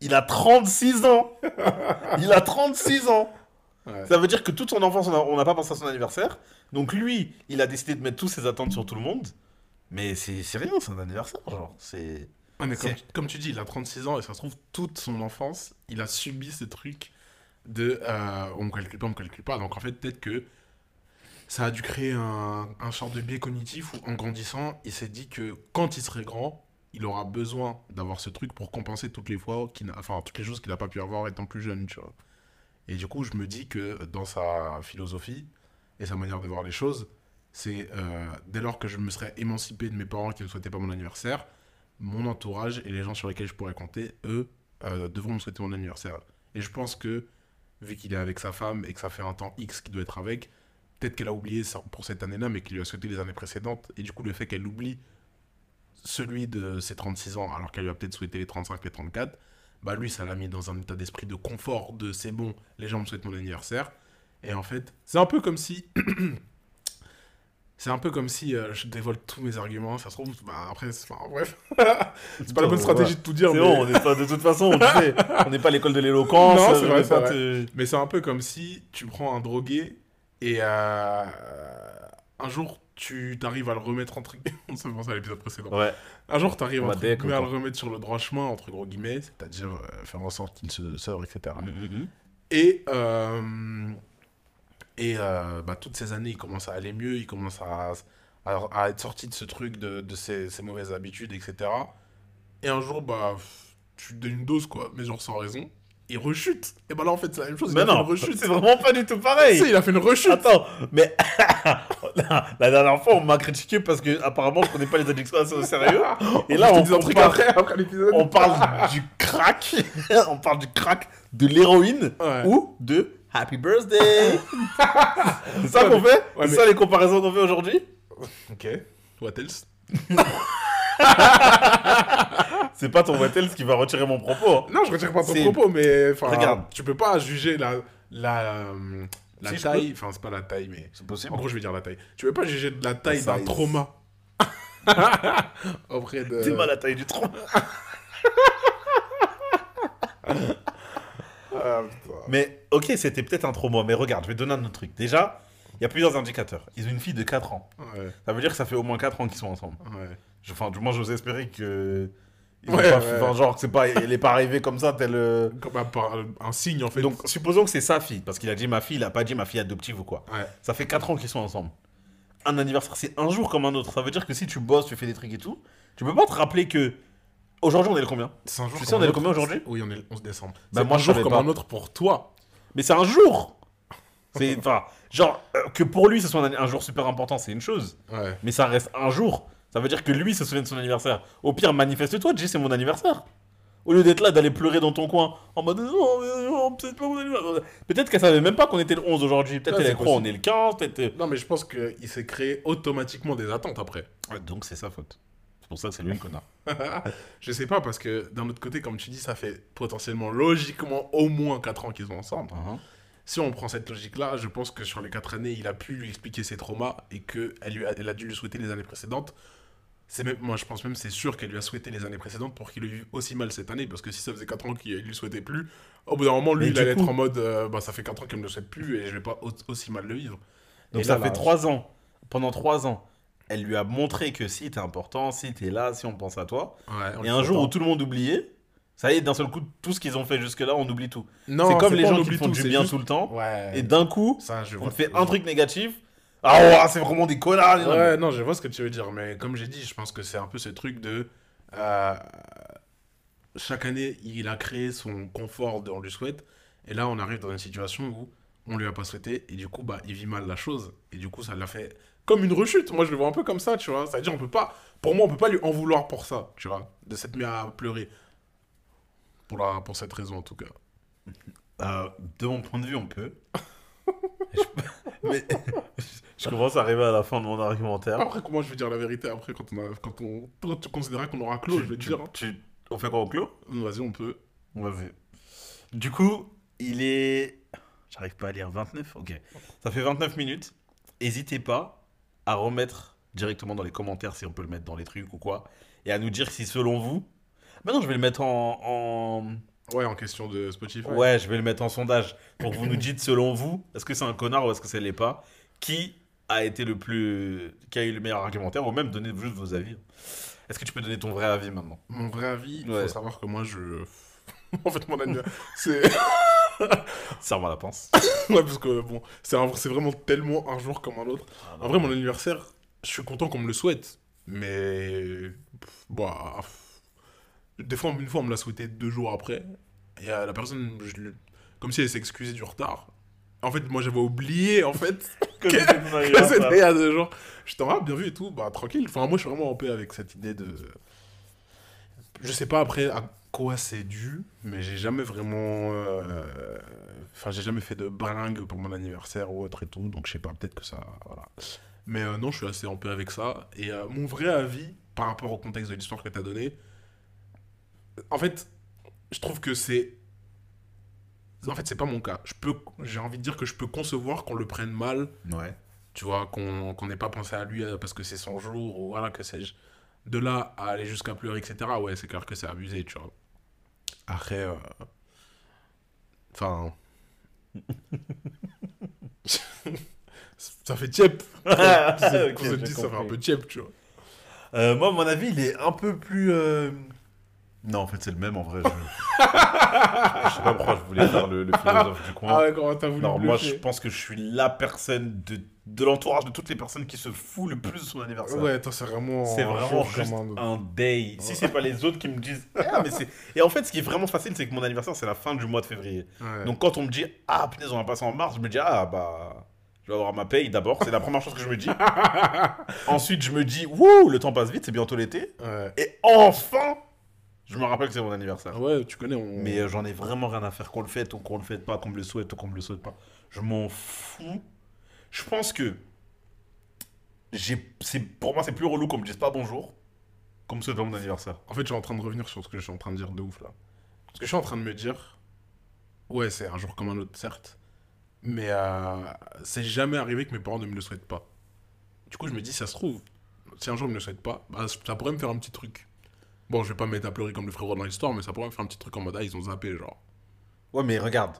il a 36 ans. il a 36 ans. Ouais. Ça veut dire que toute son enfance, on n'a pas pensé à son anniversaire. Donc lui, il a décidé de mettre tous ses attentes sur tout le monde. Mais c'est rien, c'est un anniversaire, genre. C'est. Ouais, mais comme, C'est- comme tu dis, il a 36 ans et ça se trouve, toute son enfance, il a subi ce truc de euh, on me calcule pas, on me calcule pas. Donc en fait, peut-être que ça a dû créer un, un genre de biais cognitif où en grandissant, il s'est dit que quand il serait grand, il aura besoin d'avoir ce truc pour compenser toutes les fois qu'il enfin toutes les choses qu'il n'a pas pu avoir étant plus jeune. Et du coup, je me dis que dans sa philosophie et sa manière de voir les choses, c'est euh, dès lors que je me serais émancipé de mes parents qui ne souhaitaient pas mon anniversaire, mon entourage et les gens sur lesquels je pourrais compter, eux, euh, devront me souhaiter mon anniversaire. Et je pense que, vu qu'il est avec sa femme et que ça fait un temps X qu'il doit être avec, peut-être qu'elle a oublié ça pour cette année-là, mais qu'il lui a souhaité les années précédentes. Et du coup, le fait qu'elle oublie celui de ses 36 ans, alors qu'elle lui a peut-être souhaité les 35, les 34, bah lui, ça l'a mis dans un état d'esprit de confort, de c'est bon, les gens me souhaitent mon anniversaire. Et en fait, c'est un peu comme si. c'est un peu comme si euh, je dévoile tous mes arguments, ça se trouve, bah après, c'est- enfin, bref. c'est pas la bonne stratégie de tout dire, mais. bon, on est pas, de toute façon, on n'est pas à l'école de l'éloquence. Non, c'est vrai, Mais c'est un peu comme si tu prends un drogué et euh, un jour tu t'arrives à le remettre entre guillemets. On se pense à l'épisode précédent. Ouais. Un jour tu arrives va entre guillemets à le remettre sur le droit chemin, entre gros guillemets, c'est-à-dire euh, faire en sorte qu'il se sort, etc. Mhm. Et, euh, et euh, bah, toutes ces années, il commence à aller mieux, il commence à, à, à être sorti de ce truc, de, de ses, ses mauvaises habitudes, etc. Et un jour, bah, tu donnes une dose, quoi, mais genre sans raison. Il rechute. Et bah là, en fait, c'est la même chose. il Mais a fait non, une rechute. c'est vraiment pas du tout pareil. Si, il a fait une rechute. Attends, mais la dernière fois, on m'a critiqué parce que apparemment, je prenais pas les addictions assez au sérieux. Et là, on, on truc parle, après, après l'épisode. on parle du crack, on parle du crack, de l'héroïne Ouais. ou de Happy Birthday. c'est ça qu'on fait Ouais, C'est mais- ça les comparaisons qu'on fait aujourd'hui Ok. What else? C'est pas ton Wattels qui va retirer mon propos. hein. Non, je retire pas ton C'est- propos, mais enfin, Regarde. tu peux pas juger la la euh, la Si, je taille. Enfin, c'est pas la taille, mais C'est possible. en gros, je vais dire la taille. Tu peux pas juger de la taille d'un size. trauma auprès de. T'es mal à la taille du tronc. Ah, putain. Mais ok, c'était peut-être un trauma, mais regarde, je vais te donner un autre truc. Déjà, il y a plusieurs indicateurs. Ils ont une fille de 4 ans. Ouais, Ça veut dire que ça fait au moins 4 ans qu'ils sont ensemble. ouais. Je- Enfin, du moins, j'ose espérer que. Ils ont Ouais, pas ouais. fait- enfin, genre, c'est pas, est pas arrivée comme ça, tel. euh, Comme un, signe en fait. Donc, supposons que c'est sa fille, parce qu'il a dit ma fille, il a pas dit ma fille adoptive ou quoi. ouais. Ça fait 4 ans qu'ils sont ensemble. Un anniversaire, c'est un jour comme un autre. Ça veut dire que si tu bosses, tu fais des trucs et tout, tu peux pas te rappeler que. Aujourd'hui, on est le combien? C'est un jour. Tu sais, comme on est le combien aujourd'hui? Oui, on est le 11 décembre. Bah, moi, un jour comme pas. un autre pour toi. Mais c'est un jour C'est. Enfin, genre, euh, que pour lui, ce soit un, un jour super important, c'est une chose. Ouais. Mais ça reste un jour. Ça veut dire que lui se souvient de son anniversaire. Au pire, manifeste-toi, dis c'est mon anniversaire. Au lieu d'être là, d'aller pleurer dans ton coin en mode non, mais non, c'est pas mon anniversaire. Peut-être qu'elle savait même pas qu'on était le 11 aujourd'hui. Peut-être qu'elle croit on est le 15. Peut-être. euh, Non, mais je pense qu'il s'est créé automatiquement des attentes après. Ouais, donc c'est sa faute. C'est pour ça que c'est lui le connard. je sais pas, parce que d'un autre côté, comme tu dis, ça fait potentiellement, logiquement, au moins 4 ans qu'ils sont ensemble. Si on prend cette logique-là, je pense que sur les 4 années, il a pu lui expliquer ses traumas et qu'elle elle a dû lui souhaiter les années précédentes. C'est même, moi, je pense même, c'est sûr qu'elle lui a souhaité les années précédentes pour qu'il le vive aussi mal cette année. Parce que si ça faisait 4 ans qu'il lui souhaitait plus, au bout d'un moment, lui, Mais il allait coup- être en mode euh, bah, ça fait 4 ans qu'elle me le souhaite plus et je vais pas au- aussi mal le vivre. Donc Et ça là, fait là, 3 ans. Pendant 3 ans, elle lui a montré que si t'es important, si t'es là, si on pense à toi. Ouais, Et un jour où tout le monde oubliait, ça y est, d'un seul coup, tout ce qu'ils ont fait jusque-là, on oublie tout. Non, c'est comme les gens qui font tout, du bien juste- tout le temps. Ouais. Et d'un coup, ça, on te fait un truc négatif. Ah ouais, c'est vraiment des connards. les. Ouais, non, je vois ce que tu veux dire, mais comme j'ai dit, je pense que c'est un peu ce truc de. euh, chaque année, il a créé son confort de on lui souhaite, et là, on arrive dans une situation où on lui a pas souhaité, et du coup, bah, il vit mal la chose, et du coup, ça l'a fait comme une rechute. Moi, je le vois un peu comme ça, tu vois. C'est-à-dire, on peut pas. Pour moi, on peut pas lui en vouloir pour ça, tu vois, de s'être mis à pleurer. Pour, la, pour cette raison, en tout cas. Euh, de mon point de vue, on peut. je... Mais je commence à arriver à la fin de mon argumentaire. Après, comment je vais dire la vérité après, quand on, a, quand on, quand tu considérais qu'on aura clos, je vais te dire. hein. tu- On fait quoi au clos? Vas-y, on peut. Vas-y. Du coup, il est. J'arrive pas à lire 29 Ok. Ça fait 29 minutes. N'hésitez pas à remettre directement dans les commentaires si on peut le mettre dans les trucs ou quoi. Et à nous dire si selon vous. Maintenant, je vais le mettre en. en- Ouais, en question de Spotify. Ouais, je vais le mettre en sondage. Pour que vous nous dites selon vous, est-ce que c'est un connard ou est-ce que ça l'est pas Qui a été le plus. Qui a eu le meilleur argumentaire ou même donner juste vos avis Est-ce que tu peux donner ton vrai avis maintenant? Mon vrai avis, il Ouais. faut savoir que moi, je. en fait, mon anniversaire. c'est. Serve à la pince. ouais, parce que bon, c'est un- c'est vraiment tellement un jour comme un autre. En vrai, mon anniversaire, je suis content qu'on me le souhaite. Mais. Bah. Des fois, une fois, on me l'a souhaité deux jours après. Et euh, la personne, je comme si elle s'excusait du retard. En fait, moi, j'avais oublié, en fait, Que que- c'était il y a deux jours. Je t'en ah, bien vu et tout, bah tranquille. Enfin, moi, je suis vraiment en paix avec cette idée de. Je sais pas après à quoi c'est dû, mais j'ai jamais vraiment. euh, Enfin, j'ai jamais fait de bringue pour mon anniversaire ou autre et tout, donc je sais pas, peut-être que ça. Voilà. Mais euh, non, je suis assez en paix avec ça. Et euh, mon vrai avis, par rapport au contexte de l'histoire que tu as donné, en fait, je trouve que c'est. En fait, c'est pas mon cas. Je peux, j'ai envie de dire que je peux concevoir qu'on le prenne mal Ouais. tu vois, qu'on n'ait pas pensé à lui euh, parce que c'est son jour, ou voilà, que sais-je. De là à aller jusqu'à pleurer, etc., ouais, c'est clair que c'est abusé, tu vois. Après, euh, enfin... ça fait tiep. Ça fait un peu tiep, tu vois. Euh, moi, mon avis, il est un peu plus. euh, Non, en fait, c'est le même en vrai. Je... je sais pas pourquoi je voulais faire le, le philosophe du coin. Ah ouais, comment t'as voulu non, moi, je pense que je suis la personne de, de l'entourage de toutes les personnes qui se fout le plus de son anniversaire. Ouais, toi, c'est vraiment... C'est vraiment juste un day. Si c'est pas les autres qui me disent. Ah, mais c'est. Et en fait, ce qui est vraiment facile, c'est que mon anniversaire, c'est la fin du mois de février. Ouais. Donc quand on me dit ah punaise on va passer en mars, je me dis ah bah je vais avoir ma paye d'abord, c'est la première chose que je me dis. Ensuite je me dis wouh le temps passe vite, c'est bientôt l'été. Ouais. Et enfin je me rappelle que c'est mon anniversaire. Ouais, tu connais, on... Mais euh, j'en ai vraiment rien à faire qu'on le fête ou qu'on le fête pas, qu'on me le souhaite ou qu'on me le souhaite pas. Je m'en fous. Je pense que j'ai c'est pour moi c'est plus relou qu'on me dise pas bonjour comme souhaite mon anniversaire. En fait, je suis en train de revenir sur ce que je suis en train de dire de ouf là. Parce que je suis en train de me dire, ouais, c'est un jour comme un autre, certes, mais euh, c'est jamais arrivé que mes parents ne me le souhaitent pas. Du coup, je me dis, ça se trouve, si un jour ils me le souhaitent pas, bah, ça pourrait me faire un petit truc. Bon, je vais pas me mettre à pleurer comme le frérot dans l'histoire, mais ça pourrait me faire un petit truc en mode, ah, ils ont zappé, genre. Ouais mais regarde.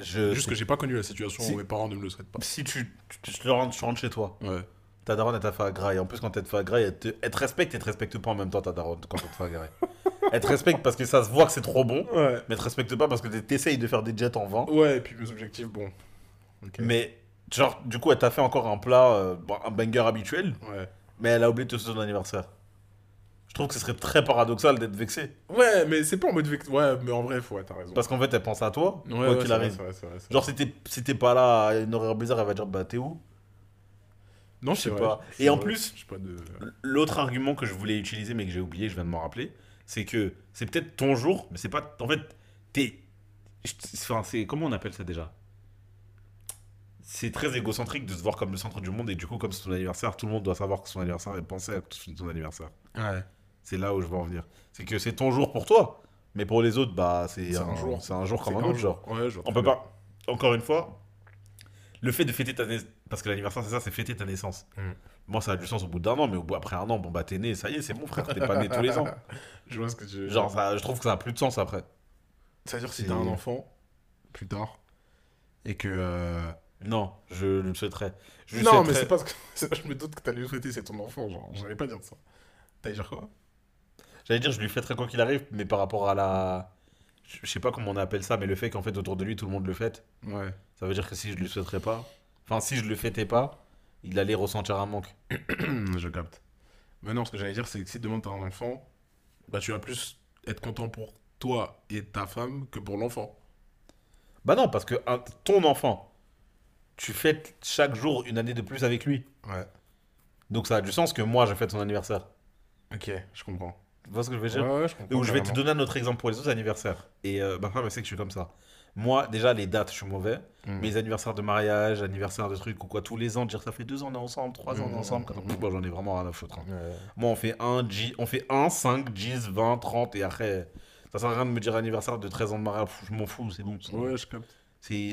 Je Juste que j'ai pas connu la situation Si- où mes parents ne me le souhaitent pas. si tu, tu, tu rentres, tu rentres chez toi Ouais. Ta daronne, elle t'a fait agraille. En plus, quand elle te fait agraille, elle te, elle te respecte et te respecte pas en même temps, ta daronne, quand elle te fait agraille. elle te respecte parce que ça se voit que c'est trop bon, Ouais. mais elle te respecte pas parce que t'essayes de faire des jets en vent. Ouais, et puis mes objectifs, bon. Mais, genre, du coup, elle t'a fait encore un plat, euh, un banger habituel, Ouais. mais elle a oublié de te souhaiter ton anniversaire. Je trouve que ce serait très paradoxal d'être vexé. Ouais, mais c'est pas en mode. vex- Ouais, mais en vrai, faut, ouais, t'as raison. Parce qu'en fait, elle pense à toi, Ouais, quoi ouais, qu'il arrive. vrai, Genre, si t'es pas là à une horaire bizarre, elle va dire, bah, t'es où? Non, je sais pas. Et en vrai, plus- de. L'autre argument que je voulais utiliser mais que j'ai oublié, je viens de m'en rappeler, c'est que c'est peut-être ton jour, mais c'est pas. En fait, t'es. Enfin. Comment on appelle ça déjà? C'est très égocentrique de se voir comme le centre du monde et du coup, comme c'est ton anniversaire, tout le monde doit savoir que c'est son anniversaire et penser à ton anniversaire. Ouais. C'est là où je veux en venir. C'est que c'est ton jour pour toi, mais pour les autres, bah, c'est un, un jour. C'est un jour comme un autre, jour. genre. Ouais, On peut bien. pas. Encore une fois, le fait de fêter ta naissance. Parce que l'anniversaire, c'est ça, c'est fêter ta naissance. Mm. Moi, ça a du sens au bout d'un an, mais au bout, après un an, bon, bah, t'es né, ça y est, c'est bon, frère, t'es pas né tous les ans. Je vois ce que tu veux Genre, ça, je trouve que ça a plus de sens après. C'est-à-dire si t'as un enfant, plus tard, et que. euh, Non, je le souhaiterais. Je Non, mais c'est pas ce que. Je me doute que t'allais le souhaiter, c'est ton enfant, genre. J'allais pas dire ça. T'allais dire quoi? J'allais dire, je lui fêterais quoi qu'il arrive, mais par rapport à la. Je je sais pas comment on appelle ça, mais le fait qu'en fait, autour de lui, tout le monde le fête, Ouais. ça veut dire que si je lui souhaiterais pas, enfin, si je le fêtais pas, il allait ressentir un manque. je capte. Mais non, ce que j'allais dire, c'est que si demain t'as un enfant, bah tu vas plus être content pour toi et ta femme que pour l'enfant. Bah non, parce que un- ton enfant, tu fêtes chaque jour une année de plus avec lui. Ouais. Donc ça a du sens que moi, je fête son anniversaire. Ok, je comprends. Tu vois ce que je veux dire ouais, je vais te donner un autre exemple pour les autres anniversaires. Et euh, ma femme, elle sait que je suis comme ça. Moi, déjà, les dates, je suis mauvais. Mm. Mes anniversaires de mariage, anniversaires de trucs ou quoi, tous les ans, dire ça fait deux ans on est ensemble, trois ans on est Mm, ensemble. mm, Quand- Bon, j'en ai vraiment rien à foutre. hein. Ouais. Moi, on fait 1, 10, on fait 1, 5, 10, 20, 30 et après, ça sert à rien de me dire anniversaire de 13 ans de mariage, je m'en fous, c'est bon. Ouais, je capte.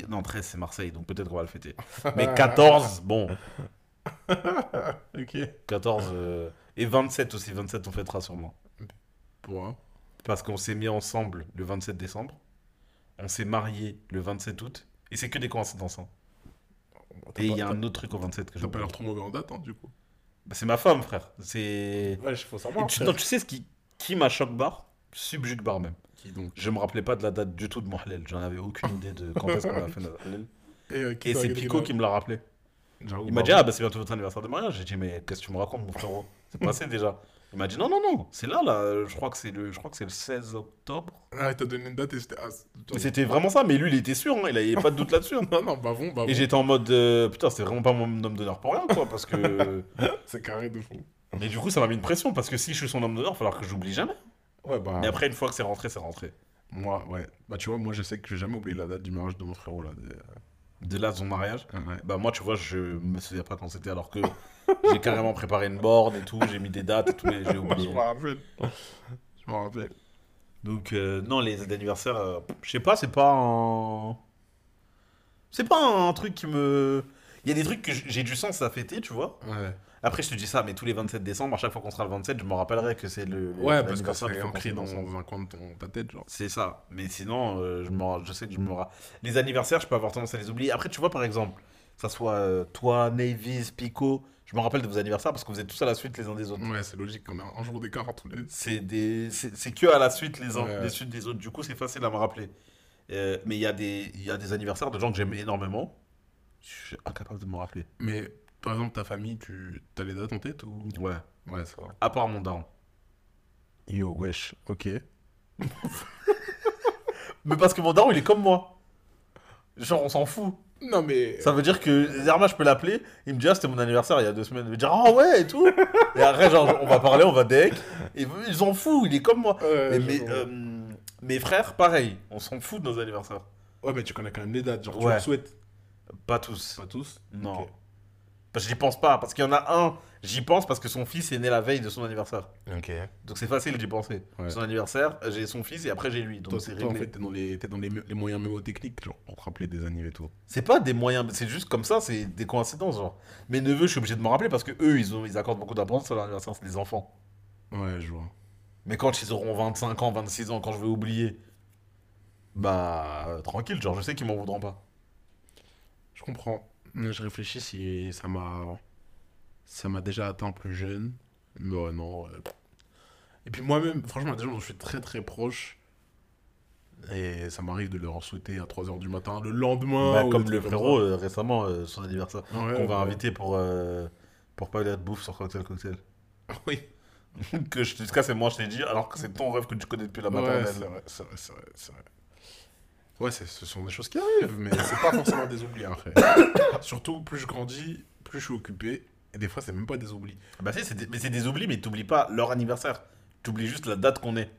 Non, 13, c'est Marseille, donc peut-être qu'on va le fêter. Mais 14, bon, Ok. 14 euh, et 27 aussi, 27 on fêtera sûrement. Pour un. Parce qu'on s'est mis ensemble le 27 décembre, on s'est marié le 27 août, et c'est que des coïncidences. hein. Et il y a un autre truc au 27 que T'as j'ai pas l'air trop mauvais en date, hein, du coup. Bah, c'est ma femme, frère. C'est. Ouais, faut Et savoir. tu, non, tu sais ce qui, qui m'a choc bar? Subjugue bar même. Qui donc? Je me rappelais pas de la date du tout de mon halal. J'en avais aucune idée de quand est-ce qu'on a fait notre halal. Et, euh, qui Et c'est Pico qui me l'a rappelé. J'avoue, Il m'a dit. Ah, bah c'est bientôt votre anniversaire de mariage. J'ai dit Mais qu'est-ce que tu me racontes, mon frérot? C'est passé déjà. Il m'a dit non, non, non, c'est là, là, je crois que c'est le, je crois que c'est le 16 octobre. Ah, il t'a donné une date et c'était. Ah, C'était vraiment ça, mais lui, il était sûr, hein, il avait pas de doute là-dessus. hein. Non, non, bah bon, bah bon. Et j'étais en mode, euh, putain, c'est vraiment pas mon homme d'honneur pour rien, quoi, parce que. C'est carré de fou. Mais du coup, ça m'a mis une pression, parce que si je suis son homme d'honneur, il va falloir que j'oublie jamais. Ouais, bah. Mais après, une fois que c'est rentré, c'est rentré. Moi, ouais. Bah, tu vois, moi, je sais que je vais jamais oublier la date du mariage de mon frérot, là. des- De là, son mariage. Ouais. Bah, moi, tu vois, je me souviens pas quand c'était, alors que j'ai carrément préparé une board et tout, j'ai mis des dates et tout, mais j'ai Je oublié. me rappelle. Je me rappelle. Donc, euh, non, les anniversaires, euh, je sais pas, c'est pas un. C'est pas un truc qui me. Il y a des trucs que j'ai du sens à fêter, tu vois. Ouais. Après, je te dis ça, mais tous les 27 décembre, à chaque fois qu'on sera le 27, je me rappellerai que c'est le. Ouais, parce que c'est ancré dans un coin de ton- ta tête, genre. C'est ça. Mais sinon, euh, je, m'en- je sais que je me Les anniversaires, je peux avoir tendance à les oublier. Après, tu vois, par exemple, que ça soit euh, toi, Navis, Pico, je me rappelle de vos anniversaires parce que vous êtes tous à la suite les uns des autres. Ouais, c'est logique, on a un jour d'écart entre les. C'est des... que à la suite les uns Ouais. les suites des autres. Du coup, c'est facile à me rappeler. Euh, mais il y, a des- il y a des anniversaires de gens que j'aime énormément. Je suis incapable de me rappeler. Mais, par exemple, ta famille, tu as les dates en tête ou? Ouais. Ouais, ça va. À part mon daron. Yo, wesh, ok. Mais parce que mon daron, il est comme moi. Genre, on s'en fout. Non, mais. Ça veut dire que Zerma, je peux l'appeler. Il me dit, ah, c'était mon anniversaire il y a deux semaines. Il me dire, ah ouais, et tout. et après, genre, on va parler, on va deck. Et ils s'en foutent, il est comme moi. Ouais, mais mes, euh, mes frères, pareil. On s'en fout de nos anniversaires. Ouais, mais tu connais quand même les dates, genre, tu le souhaites. Pas tous. Pas tous Non. Parce que j'y pense pas. Parce qu'il y en a un, j'y pense parce que son fils est né la veille de son anniversaire. Ok. Donc c'est facile d'y penser. Ouais. Son anniversaire, j'ai son fils et après j'ai lui. Donc c'est toi, en réglé. fait, t'es dans, les, t'es dans les, les moyens mémotechniques, genre, pour te rappeler des anniversaires et tout. C'est pas des moyens, c'est juste comme ça, c'est des coïncidences. Genre. Mes neveux, je suis obligé de me rappeler parce que eux, ils, ont, ils accordent beaucoup d'importance à leur anniversaire, c'est des enfants. Ouais, je vois. Mais quand ils auront 25 ans, 26 ans, quand je vais oublier, bah euh, tranquille, genre je sais qu'ils m'en voudront pas. Je comprends. Mais Je réfléchis si ça m'a. Ça m'a déjà atteint plus jeune. Mais ouais, non. Et puis moi-même, franchement, il y a des gens dont je suis très très proche. Et ça m'arrive de leur souhaiter à 3h du matin, le lendemain. Bah, ou comme le frérot euh, récemment, euh, son anniversaire, Ouais, qu'on va inviter pour, euh, pour pas de bouffe sur Cocktail Cocktail. Oui. que jusqu'à c'est moi je t'ai dit, alors que c'est ton rêve que tu connais depuis la maternelle. c'est vrai, c'est vrai, c'est vrai. Ouais, ce sont des choses qui arrivent, mais c'est pas forcément des oublis après. Surtout, plus je grandis, plus je suis occupé. Et des fois, c'est même pas des oublis. Bah si, c'est des, mais c'est des oublis, mais t'oublies pas leur anniversaire. T'oublies juste la date qu'on est.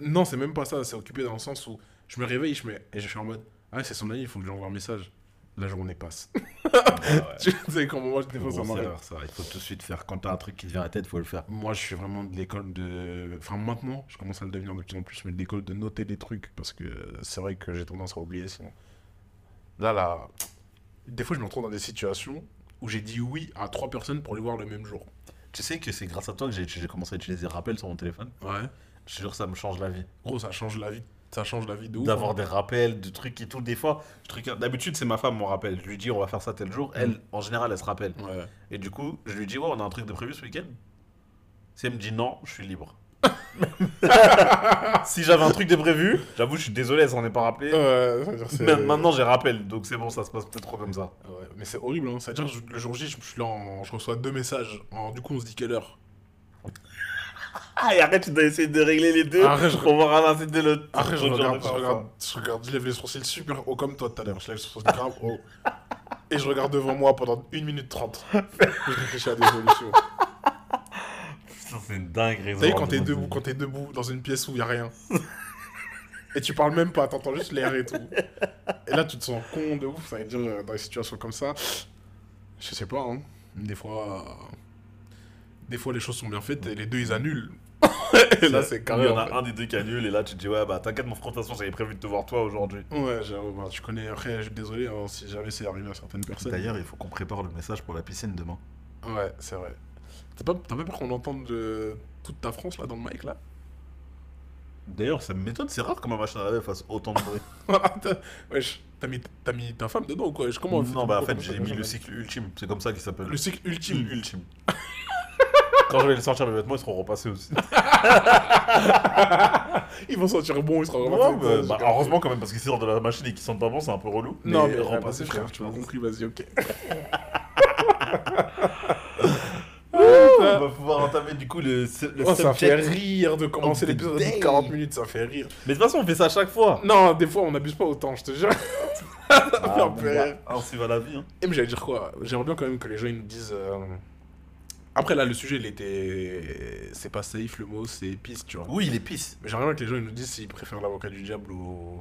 Non, c'est même pas ça. C'est occupé dans le sens où je me réveille je me... et je suis en mode Ah, c'est son année, il faut que j'envoie un message. La journée passe. tu sais comment moi, c'est m'arrive. rare, ça. Il faut tout de suite faire. Quand t'as un truc qui te vient à la tête, faut le faire. Moi, je suis vraiment de l'école de. Enfin, maintenant, je commence à le devenir de plus en plus, mais de l'école de noter des trucs. Parce que c'est vrai que j'ai tendance à oublier sinon. Là, là. Des fois, je me retrouve dans des situations où j'ai dit oui à trois personnes pour les voir le même jour. Tu sais que c'est grâce à toi que j'ai commencé à utiliser rappels sur mon téléphone. Ouais. Je jure, ça me change la vie. Gros, ça change la vie. Ça change la vie de ouf. D'avoir hein. des rappels, de trucs et tout. Des fois, d'habitude, c'est ma femme mon rappel. Je lui dis, on va faire ça tel jour. Elle, en général, elle se rappelle. Ouais. Et du coup, je lui dis, ouais, on a un truc de prévu ce week-end. Si elle me dit non, je suis libre. si j'avais un truc de prévu, j'avoue, je suis désolé, elle s'en est pas rappelé. Ouais, Mais maintenant, j'ai rappel, donc c'est bon, ça se passe plus trop comme ça. Ouais, mais c'est horrible, hein. C'est-à-dire, je- le jour J, je suis là, en- je reçois deux messages. En- Du coup, on se dit quelle heure? Ah, et arrête, tu dois essayer de régler les deux Arrête, je- pour voir un de l'autre. Après, je regarde, je regarde, je regarde, je lève les sourcils super haut comme toi tout à l'heure. Je lève les sourcils grave haut. Et je regarde devant moi pendant 1 minute 30. Je réfléchis à des solutions. Putain, C'est une dinguerie. Vous savez, quand t'es debout, quand t'es debout dans une pièce où il y a rien. Et tu parles même pas, t'entends juste l'air et tout. Et là, tu te sens con de ouf. Ça veut dire, euh, dans des situations comme ça, je sais pas, hein. Des fois. euh, Des fois, les choses sont bien faites et les deux, ils annulent. et là, c'est Il carré. y en a fait. un des deux qui annule, et là, tu te dis, ouais, bah t'inquiète, mon frère, de toute façon, j'avais prévu de te voir toi aujourd'hui. Ouais, j'avoue, bah, tu connais. Après, je suis désolé hein, si jamais c'est arrivé à certaines personnes. D'ailleurs, il faut qu'on prépare le message pour la piscine demain. Ouais, c'est vrai. T'as pas, t'as pas peur qu'on entende de toute ta France là dans le mic là? D'ailleurs, ça m'étonne, c'est rare que ma machine à laver fasse autant de bruit. Wesh, t'as mis, t'as mis ta femme dedans ou quoi? Comment on fait non, bah en fait, j'ai mis le cycle ultime, c'est comme ça qu'il s'appelle. Le cycle ultime. ultime. Quand je vais le sortir mes vêtements, ils seront repassés aussi. Ils vont sentir bon, ils seront Ouais, vraiment. bah, bah, heureusement quand même, parce qu'ils sortent de la machine et qu'ils sentent pas bon, c'est un peu relou. Non, mais repassés, repassez, frère, tu m'as compris, vas-y, ok. On va pouvoir entamer mais du coup, le, le Oh, ça fait rire de commencer l'épisode de 40 minutes, ça fait rire. Mais de toute façon, on fait ça à chaque fois. Non, des fois, on n'abuse pas autant, je te jure. ça fait Ah, un bon, peu rire. ah, c'est va la vie. Hein. Et mais j'allais dire quoi? J'aimerais bien quand même que les gens ils nous disent. euh, Après là, le sujet il était. C'est pas safe le mot, c'est piste, tu vois. Oui, il est pisse. Mais j'aimerais bien que les gens ils nous disent s'ils préfèrent l'avocat du diable ou.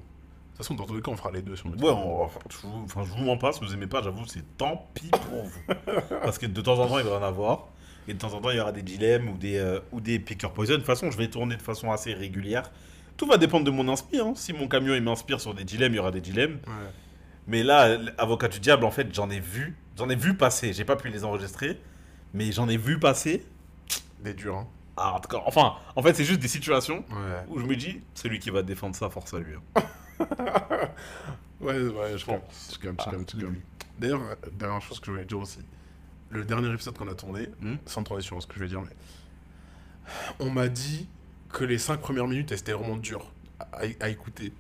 De toute façon, dans tous les cas, on fera les deux sur le Ouais, on- enfin, je vous, enfin, je vous mens pas, si vous aimez pas, j'avoue, c'est tant pis pour vous. Parce que de temps en temps, il va en avoir. Et de temps en temps, il y aura des dilemmes ou des, euh, ou des pick or poison. De toute façon, je vais tourner de façon assez régulière. Tout va dépendre de mon inspire. hein. Si mon camion il m'inspire sur des dilemmes, il y aura des dilemmes. Ouais. Mais là, avocat du diable, en fait, j'en ai vu. J'en ai vu passer. J'ai pas pu les enregistrer. Mais j'en ai vu passer. Des durs, hein. Ah, en tout cas, enfin, en fait, c'est juste des situations Ouais. où je me dis, celui qui va défendre ça, force à lui. hein. Ouais, ouais, je pense. Je calme. D'ailleurs, euh, dernière chose que je voulais dire aussi. Le dernier épisode qu'on a tourné, Hmm sans transition, ce que je vais dire, mais. On m'a dit que les 5 premières minutes, elles, c'était vraiment dur à, à écouter.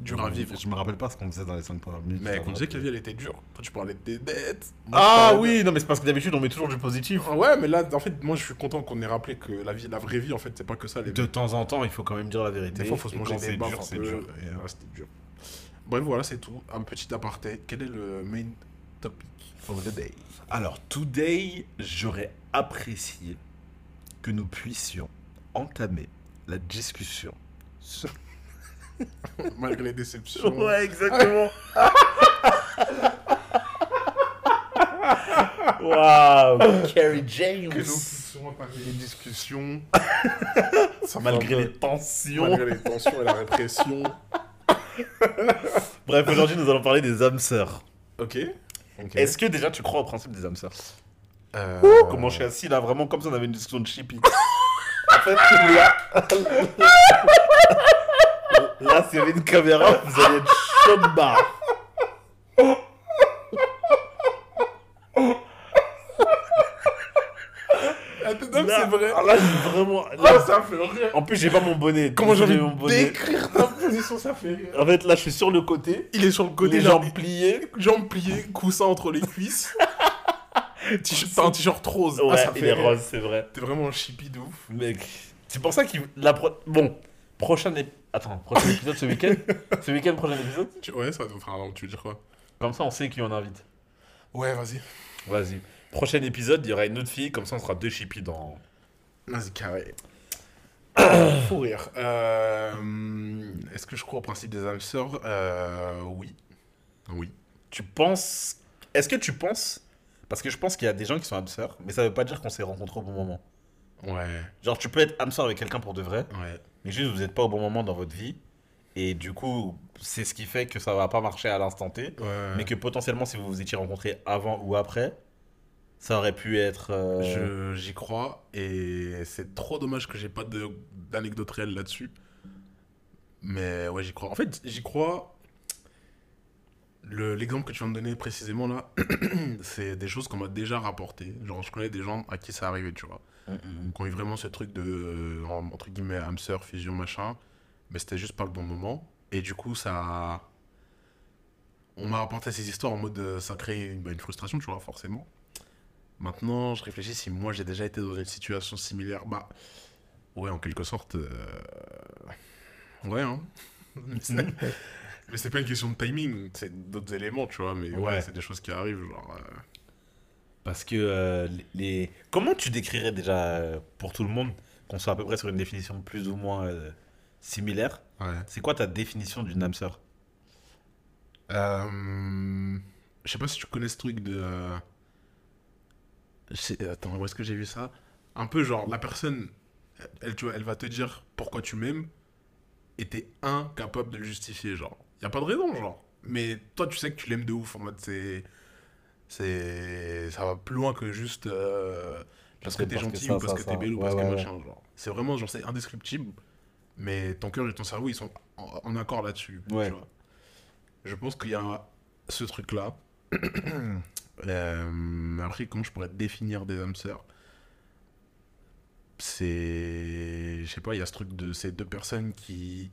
Dur à vivre. Je me rappelle pas ce qu'on disait dans les 5 premières minutes. Mais on disait que la vie, elle était dure. Toi, tu parlais de tes dettes. Moi, Ah de- oui, non mais c'est parce que d'habitude on met toujours du positif. Ouais, mais là, en fait, moi, je suis content qu'on ait rappelé que la vie, la vraie vie, en fait, c'est pas que ça. Les De temps en temps, il faut quand même dire la vérité. Des fois, faut se manger des un c'est dur. C'était dur. Bref, voilà, c'est tout. Un petit aparté. Quel est le main topic of the day? Alors, today, j'aurais apprécié que nous puissions entamer la discussion. sur- Malgré les déceptions. Ouais, exactement. Waouh, Carrie James. Que nous les discussions. Ça Malgré les tensions. malgré les tensions et la répression. Bref, aujourd'hui, nous allons parler des âmes sœurs. Ok. Est-ce que déjà tu crois au principe des âmes sœurs? Euh, Comment je suis assis là, vraiment comme ça, on avait une discussion de chippy. en fait, là. Là, s'il y avait une caméra, vous allez être chaud de barre. Attends, Là- c'est vrai. ah, Là, j'ai vraiment. Là, Là, ça fait rire. en plus, j'ai pas mon bonnet. Comment j'ai envie mon de bonnet décrire ta position, ça fait rire. En fait, là, je suis sur le côté. Il est sur le côté, les jambes pliées. jambes pliées, coussin entre les cuisses. T-shirt- T'as un t-shirt rose. Ouais, ah, ça il fait est rire. rose, c'est vrai. T'es vraiment un chippy de ouf. Mec, c'est pour ça qu'il. La pro... Bon, prochain ép- Attends, prochain épisode ce week-end? Ce week-end, prochain épisode? Ouais, ça enfin, non, tu veux dire quoi? Comme ça, on sait qui on invite. Ouais, vas-y. Vas-y. Prochain épisode, il y aura une autre fille, comme ça, on sera deux chippies dans. Vas-y, carré. Faut rire. Euh, Est-ce que je crois au principe des âmes sœurs euh, Oui. Oui. Tu penses. Est-ce que tu penses. Parce que je pense qu'il y a des gens qui sont âmes sœurs, mais ça veut pas dire qu'on s'est rencontrés au bon moment. Ouais. Genre, tu peux être sœur avec quelqu'un pour de vrai, Ouais. mais juste vous n'êtes pas au bon moment dans votre vie. Et du coup, c'est ce qui fait que ça va pas marcher à l'instant T. Ouais. Mais que potentiellement, si vous vous étiez rencontrés avant ou après, ça aurait pu être. euh, J'y crois et c'est trop dommage que j'ai pas d'anecdote réelle là-dessus. Mais ouais, j'y crois. En fait, j'y crois. Le- L'exemple que tu viens de donner précisément là, c'est des choses qu'on m'a déjà rapportées. Genre, je connais des gens à qui ça arrivé, tu vois. Mm, mm, qui ont eu vraiment ce truc de, euh, en- entre guillemets, sœur, fusion, machin. Mais c'était juste pas le bon moment. Et du coup, ça. On m'a rapporté ces histoires en mode. euh, ça crée une, bah, une frustration, tu vois, forcément. Maintenant, je réfléchis si moi j'ai déjà été dans une situation similaire. Bah. Ouais, en quelque sorte. euh, Ouais, hein. Mais c'est- Mais c'est pas une question de timing, c'est d'autres éléments, tu vois. Mais ouais, Ouais. c'est des choses qui arrivent, genre. euh, Parce que euh, les. Comment tu décrirais déjà euh, pour tout le monde, qu'on soit à peu près sur une définition plus ou moins euh, similaire Ouais. C'est quoi ta définition d'une âme sœur? Je sais pas si tu connais ce truc de. Attends, où est-ce que j'ai vu ça? Un peu genre, la personne, elle, tu vois, elle va te dire pourquoi tu m'aimes et t'es incapable de le justifier, genre. Y a pas de raison, genre. Mais toi, tu sais que tu l'aimes de ouf, en mode, c'est. C'est. Ça va plus loin que juste. euh, parce que t'es que gentil ça, ou parce ça, que t'es belle ou Ouais, parce que ouais, machin, genre. C'est vraiment, genre, c'est indescriptible. Mais ton cœur et ton cerveau, ils sont en, en accord là-dessus. Ouais. Tu vois. Je pense qu'il y a ce truc-là. Euh, après, comment je pourrais définir des âmes sœurs? C'est. Je sais pas, il y a ce truc de ces deux personnes qui.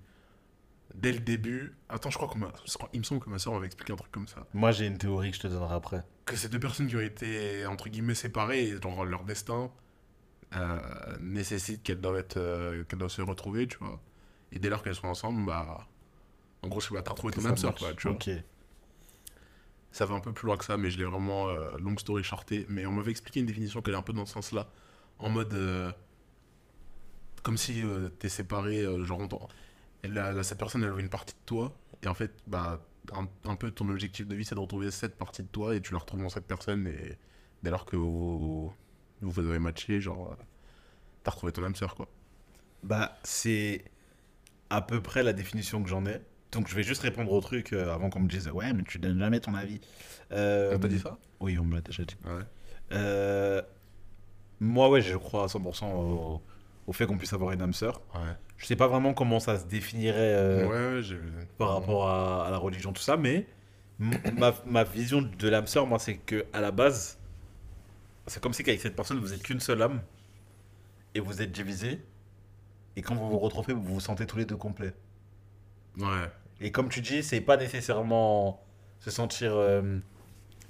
Dès le début. Attends, je crois qu'on m'a. Il me semble que ma sœur m'avait expliqué un truc comme ça. Moi, j'ai une théorie que je te donnerai après. Que ces deux personnes qui ont été, entre guillemets, séparées, genre leur destin. euh, nécessite qu'elles doivent, être, euh, qu'elles doivent se retrouver, tu vois. Et dès lors qu'elles sont ensemble, bah. En gros, sais pas, t'as retrouvé ton âme sœur, quoi, tu vois. Ok. Ça va un peu plus loin que ça, mais je l'ai vraiment euh, long story shorté. Mais on m'avait expliqué une définition qui allait un peu dans ce sens-là. En mode. euh, comme si t'es séparé, genre. on la- cette personne, elle avait une partie de toi. Et en fait, bah. Un, un peu ton objectif de vie, c'est de retrouver cette partie de toi. Et tu la retrouves dans cette personne. Et dès lors que vous, vous, vous avez matché, genre. T'as retrouvé ton âme sœur, quoi. Bah, c'est à peu près la définition que j'en ai. Donc, je vais juste répondre au truc euh, avant qu'on me dise Ouais, mais tu donnes jamais ton avis. Euh, On t'a dit ça? Oui, on me l'a déjà dit. Ouais. Euh, moi, ouais, je crois à 100% au, au fait qu'on puisse avoir une âme sœur. Ouais. Je sais pas vraiment comment ça se définirait euh, ouais, par rapport à, à la religion, tout ça, mais ma, ma vision de l'âme sœur, moi, c'est que à la base, c'est comme si qu'avec cette personne, vous êtes qu'une seule âme et vous êtes divisés. Et quand vous vous retrouvez, vous vous sentez tous les deux complets. Ouais. Et comme tu dis, c'est pas nécessairement se sentir. euh,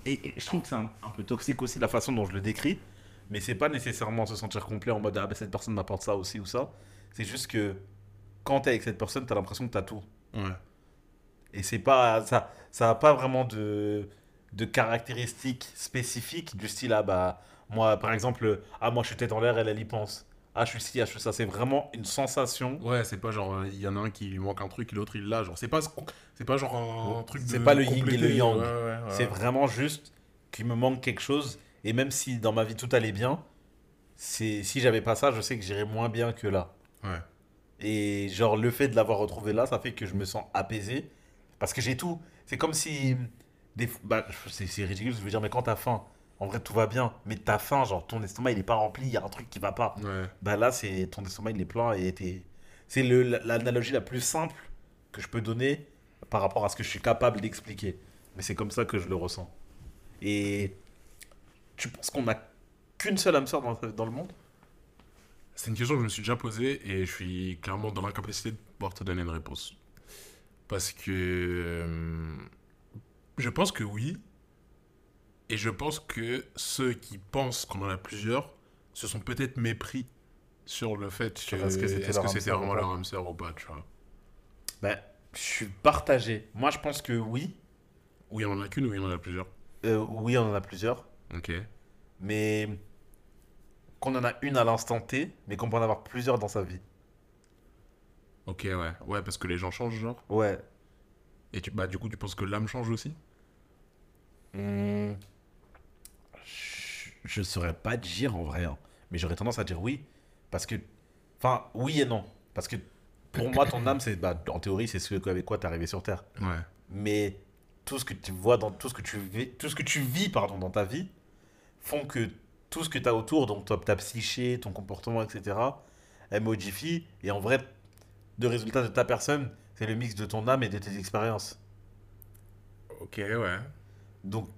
Et, et je trouve que c'est un, un peu toxique aussi la façon dont je le décris. Mais c'est pas nécessairement se sentir complet en mode Ah, ben cette personne m'apporte ça aussi ou ça. C'est juste que quand t'es avec cette personne, t'as l'impression que t'as tout. Ouais. Et c'est pas. Ça ça a pas vraiment de, de caractéristiques spécifiques du style Ah, bah. Moi, par exemple, ah, moi je suis tête en l'air, elle, elle y pense. Ah, je suis ci, ah, je suis ça. C'est vraiment une sensation. Ouais, c'est pas genre, il y en a un qui lui manque un truc et l'autre il l'a. Genre, c'est pas, ce- c'est pas genre un, truc de. C'est pas le yin et le yang. Ouais, ouais, ouais. C'est vraiment juste qu'il me manque quelque chose. Et même si dans ma vie tout allait bien, c'est si j'avais pas ça, je sais que j'irais moins bien que là. Ouais. Et genre le fait de l'avoir retrouvé là, ça fait que je me sens apaisé parce que j'ai tout. C'est comme si des bah, c'est ridicule, je veux dire mais quand t'as faim, en vrai tout va bien, mais t'as faim, genre ton estomac il est pas rempli, il y a un truc qui va pas. Ouais. Bah là c'est ton estomac il est plein et t'es c'est l'analogie la plus simple que je peux donner par rapport à ce que je suis capable d'expliquer. Mais c'est comme ça que je le ressens. Et tu penses qu'on a qu'une seule âme sœur dans, dans le monde? C'est une question que je me suis déjà posée et je suis clairement dans l'incapacité de pouvoir te donner une réponse. Parce que. euh, je pense que oui. Et je pense que ceux qui pensent qu'on en a plusieurs se sont peut-être mépris sur le fait que. Sur est-ce que c'était est-ce leur que âme c'était sœur ou vraiment pas. leur âme sœur ou pas, tu vois. Ben, je suis partagé. Moi je pense que oui. Oui, on en a qu'une ou il y en a plusieurs? Euh, oui, on en a plusieurs. Ok. Mais qu'on en a une à l'instant T, mais qu'on peut en avoir plusieurs dans sa vie. Ok, ouais. Ouais, parce que les gens changent, genre. Ouais. Et tu, bah, du coup, tu penses que l'âme change aussi? Hmm. Je- Je saurais pas dire en vrai, hein. mais j'aurais tendance à dire oui. Parce que. Enfin, oui et non. Parce que pour moi, ton âme, c'est. Bah, en théorie, c'est ce avec quoi t'es arrivé sur Terre. Ouais. Mais tout ce que tu vois dans tout ce que tu vis, tout ce que tu vis pardon, dans ta vie font que tout ce que tu as autour, donc ta, ta psyché, ton comportement, etc., elle modifie. Et en vrai, le résultat de ta personne, c'est le mix de ton âme et de tes expériences. Ok, ouais. Donc,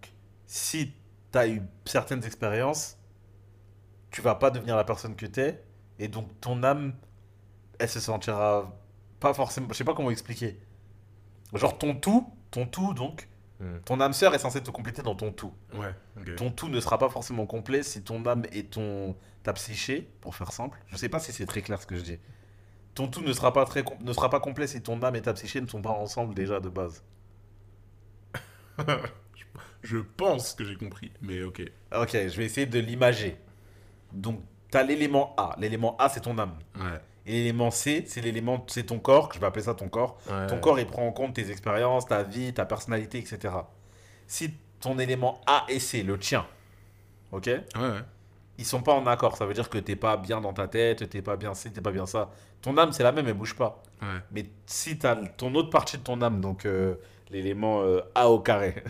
si tu as eu certaines expériences, tu vas pas devenir la personne que tu es. Et donc, ton âme, elle se sentira pas forcément. Je sais pas comment expliquer. Genre, ton tout, ton tout, donc, Hmm. ton âme sœur est censée te compléter dans ton tout. Ouais. Ton tout ne sera pas forcément complet si ton âme et ton ta psyché, pour faire simple. Je sais pas si c'est très clair ce que je dis. Ton tout ne sera pas très com- ne sera pas complet si ton âme et ta psyché ne sont pas ensemble déjà de base. Je pense que j'ai compris, mais ok. Ok, je vais essayer de l'imager. Donc, tu as l'élément A. L'élément A, c'est ton âme. Ouais. Et l'élément C, c'est l'élément, c'est ton corps, que je vais appeler ça ton corps. Ton corps, il prend en compte tes expériences, ta vie, ta personnalité, etc. Si ton élément A et C, le tien, ok, Ouais, ouais. ils sont pas en accord, ça veut dire que t'es pas bien dans ta tête, t'es pas bien ci, t'es pas bien ça. Ton âme, c'est la même, elle bouge pas. Mais si t'as ton autre partie de ton âme, donc euh, l'élément euh, A au carré.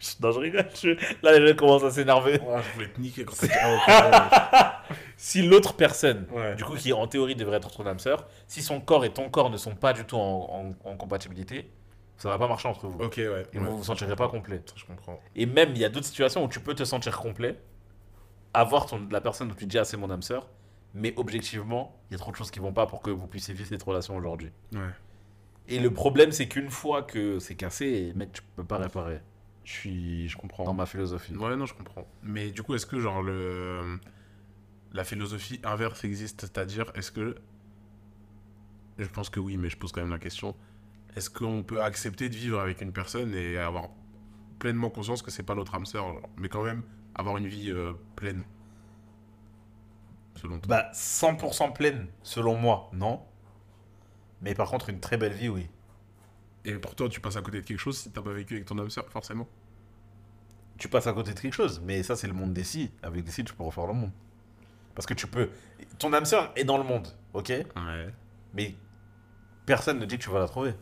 non, je rigole. je- Là, les gens commencent à s'énerver. Ouais, je voulais te niquer quand t'as dit ah, Si l'autre personne. Ouais. du coup, qui en théorie devrait être ton âme sœur, si son corps et ton corps ne sont pas du tout en, en- en compatibilité, ça va pas marcher entre vous. Ok, ouais. Et vous vous sentirez pas complet. Ça, je comprends. Et même, il y a d'autres situations où tu peux te sentir complet, avoir ton, la personne où tu te dis, ah, c'est mon âme sœur, mais objectivement, il y a trop de choses qui vont pas pour que vous puissiez vivre cette relation aujourd'hui. Ouais. Et le problème, c'est qu'une fois que c'est cassé, mec, tu peux pas réparer. Je suis. Je comprends. Dans ma philosophie. Ouais, non, je comprends. Mais du coup, est-ce que, genre, le. la philosophie inverse existe, c'est-à-dire, est-ce que. Je pense que oui, mais je pose quand même la question. Est-ce qu'on peut accepter de vivre avec une personne et avoir pleinement conscience que c'est pas notre âme sœur, genre, mais quand même avoir une vie euh, pleine? Selon toi Bah, 100% pleine, selon moi, non? Mais par contre, une très belle vie, oui. Et pour toi, tu passes à côté de quelque chose si t'as pas vécu avec ton âme sœur, forcément Tu passes à côté de quelque chose, mais ça, c'est le monde des si. Avec des si, tu peux refaire le monde. Parce que tu peux. Ton âme sœur est dans le monde, ok? Ouais. Mais personne ne dit que tu vas la trouver.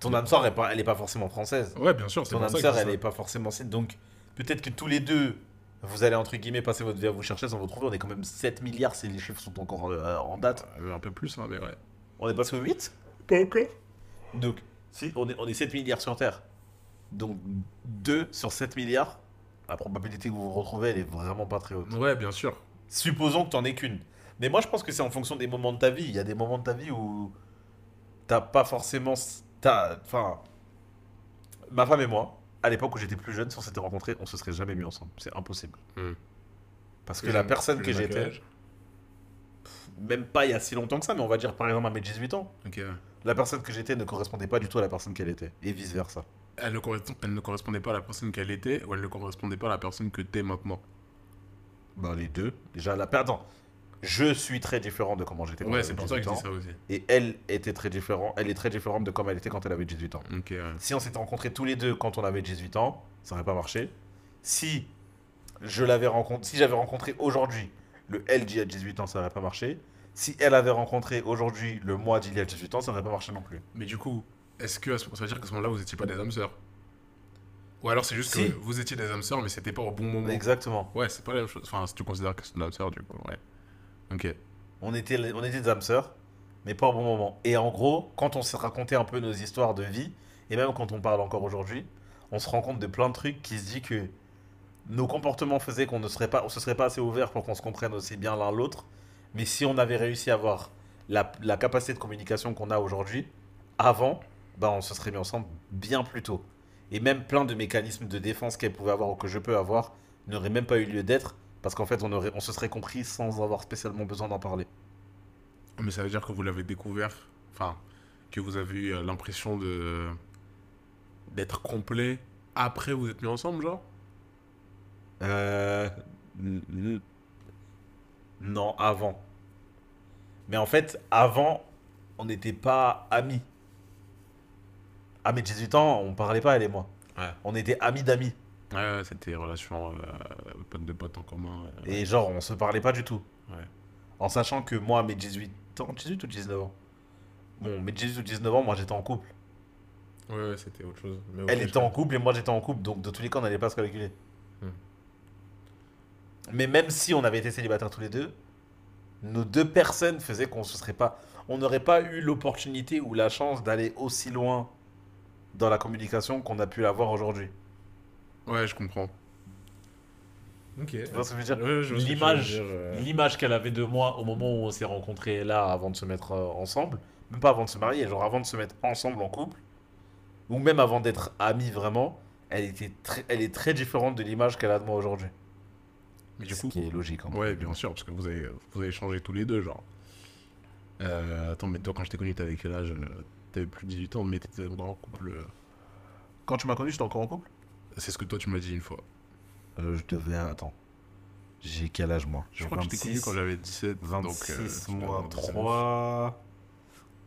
Ton âme sœur, elle est pas, elle est pas forcément française. Ouais, bien sûr, c'est Ton pour âme sœur, elle ça. est pas forcément. Donc, peut-être que tous les deux, vous allez entre guillemets passer votre vie à vous chercher sans vous trouver. On est quand même 7 milliards si les chiffres sont encore euh, en date. Euh, Un peu plus, hein, mais ouais. On est passé au 8 Pas encore Donc, si on est, on est 7 milliards sur Terre. Donc, 2 sur 7 milliards, la probabilité que vous vous retrouvez, elle est vraiment pas très haute. Ouais, bien sûr. Supposons que t'en aies qu'une. Mais moi, je pense que c'est en fonction des moments de ta vie. Il y a des moments de ta vie où t'as pas forcément. T'as, enfin, ma femme et moi, à l'époque où j'étais plus jeune, si on s'était rencontrés, on se serait jamais mis ensemble. C'est impossible. Hmm. Parce que la personne que j'étais, même pas il y a si longtemps que ça, mais on va dire par exemple à mes 18 ans, ouais. la personne que j'étais ne correspondait pas du tout à la personne qu'elle était. Et vice versa. Elle ne, correspond- elle ne correspondait pas à la personne qu'elle était ou elle ne correspondait pas à la personne que t'es maintenant? Bah, les deux. Déjà, la perdant. Je suis très différent de comment j'étais quand Ouais, c'est pour ça que je 18 dis ans. ça aussi. Et elle était très différente. Elle est très différente de comment elle était quand elle avait 18 ans. Ouais. Si on s'était rencontrés tous les deux quand on avait 18 ans, ça n'aurait pas marché. Si je l'avais rencontré, si j'avais rencontré aujourd'hui le elle d'il y a 18 ans, ça n'aurait pas marché. Si elle avait rencontré aujourd'hui le moi d'il y a 18 ans, ça n'aurait pas marché non plus. Mais du coup, est-ce que ça veut dire qu'à ce moment-là, vous étiez pas des âmes sœurs? Ou alors c'est juste Si. que vous étiez des âmes sœurs, mais c'était pas au bon moment Exactement. Ouais, c'est pas la même chose. Enfin, si tu considères que c'est une âme sœur, du coup, ouais. Ok. On était, on était des âmes sœurs, mais pas au bon moment. Et en gros, quand on s'est raconté un peu nos histoires de vie, et même quand on parle encore aujourd'hui, on se rend compte de plein de trucs qui se dit que nos comportements faisaient qu'on ne serait pas, on se serait pas assez ouvert pour qu'on se comprenne aussi bien l'un l'autre. Mais si on avait réussi à avoir la, capacité de communication qu'on a aujourd'hui, avant, ben on se serait mis ensemble bien plus tôt. Et même plein de mécanismes de défense qu'elle pouvait avoir ou que je peux avoir n'auraient même pas eu lieu d'être parce qu'en fait on, aurait, on se serait compris sans avoir spécialement besoin d'en parler. Mais ça veut dire que vous l'avez découvert, enfin, que vous avez eu euh, l'impression de d'être complet après vous êtes mis ensemble, genre? Euh... Non, avant. Mais en fait, avant, on n'était pas amis. À mes 18 ans, on parlait pas, elle et moi. Ouais. On était amis d'amis. Ouais, ouais, c'était relation euh, pote de potes en commun. ouais. Et genre, on se parlait pas du tout. Ouais. En sachant que moi, à mes 18 ans, 18 ou 19 ans? Bon, mes 18 ou 19 ans, moi j'étais en couple. Ouais, ouais, c'était autre chose. Mais Elle était en couple et moi j'étais en couple, donc de tous les cas, on n'allait pas se calculer. Mais même si on avait été célibataires tous les deux, nos deux personnes faisaient qu'on se serait pas. On n'aurait pas eu l'opportunité ou la chance d'aller aussi loin dans la communication qu'on a pu l'avoir aujourd'hui. Ouais, je comprends. Ok. Tu vois ce que je veux dire? Ouais, je vois ce que tu veux L'image dire, euh. l'image qu'elle avait de moi au moment où on s'est rencontrés là, avant de se mettre euh, ensemble, même pas avant de se marier, genre avant de se mettre ensemble en couple, ou même avant d'être amis vraiment, elle, était très, elle est très différente de l'image qu'elle a de moi aujourd'hui. Mais du Ce coup, qui est logique. hein. Ouais, bien sûr, parce que vous avez, vous avez changé tous les deux, genre. Euh, attends, mais toi, quand je t'ai connu, t'avais quel âge? T'avais plus de 18 ans, mais t'étais en couple. euh, Quand tu m'as connu, j'étais encore en couple? C'est ce que toi, tu m'as dit une fois. Euh, Je devais. Attends. J'ai quel âge moi? Je crois que je t'ai connu quand j'avais 17. 26 donc, euh, moins en 19. 3.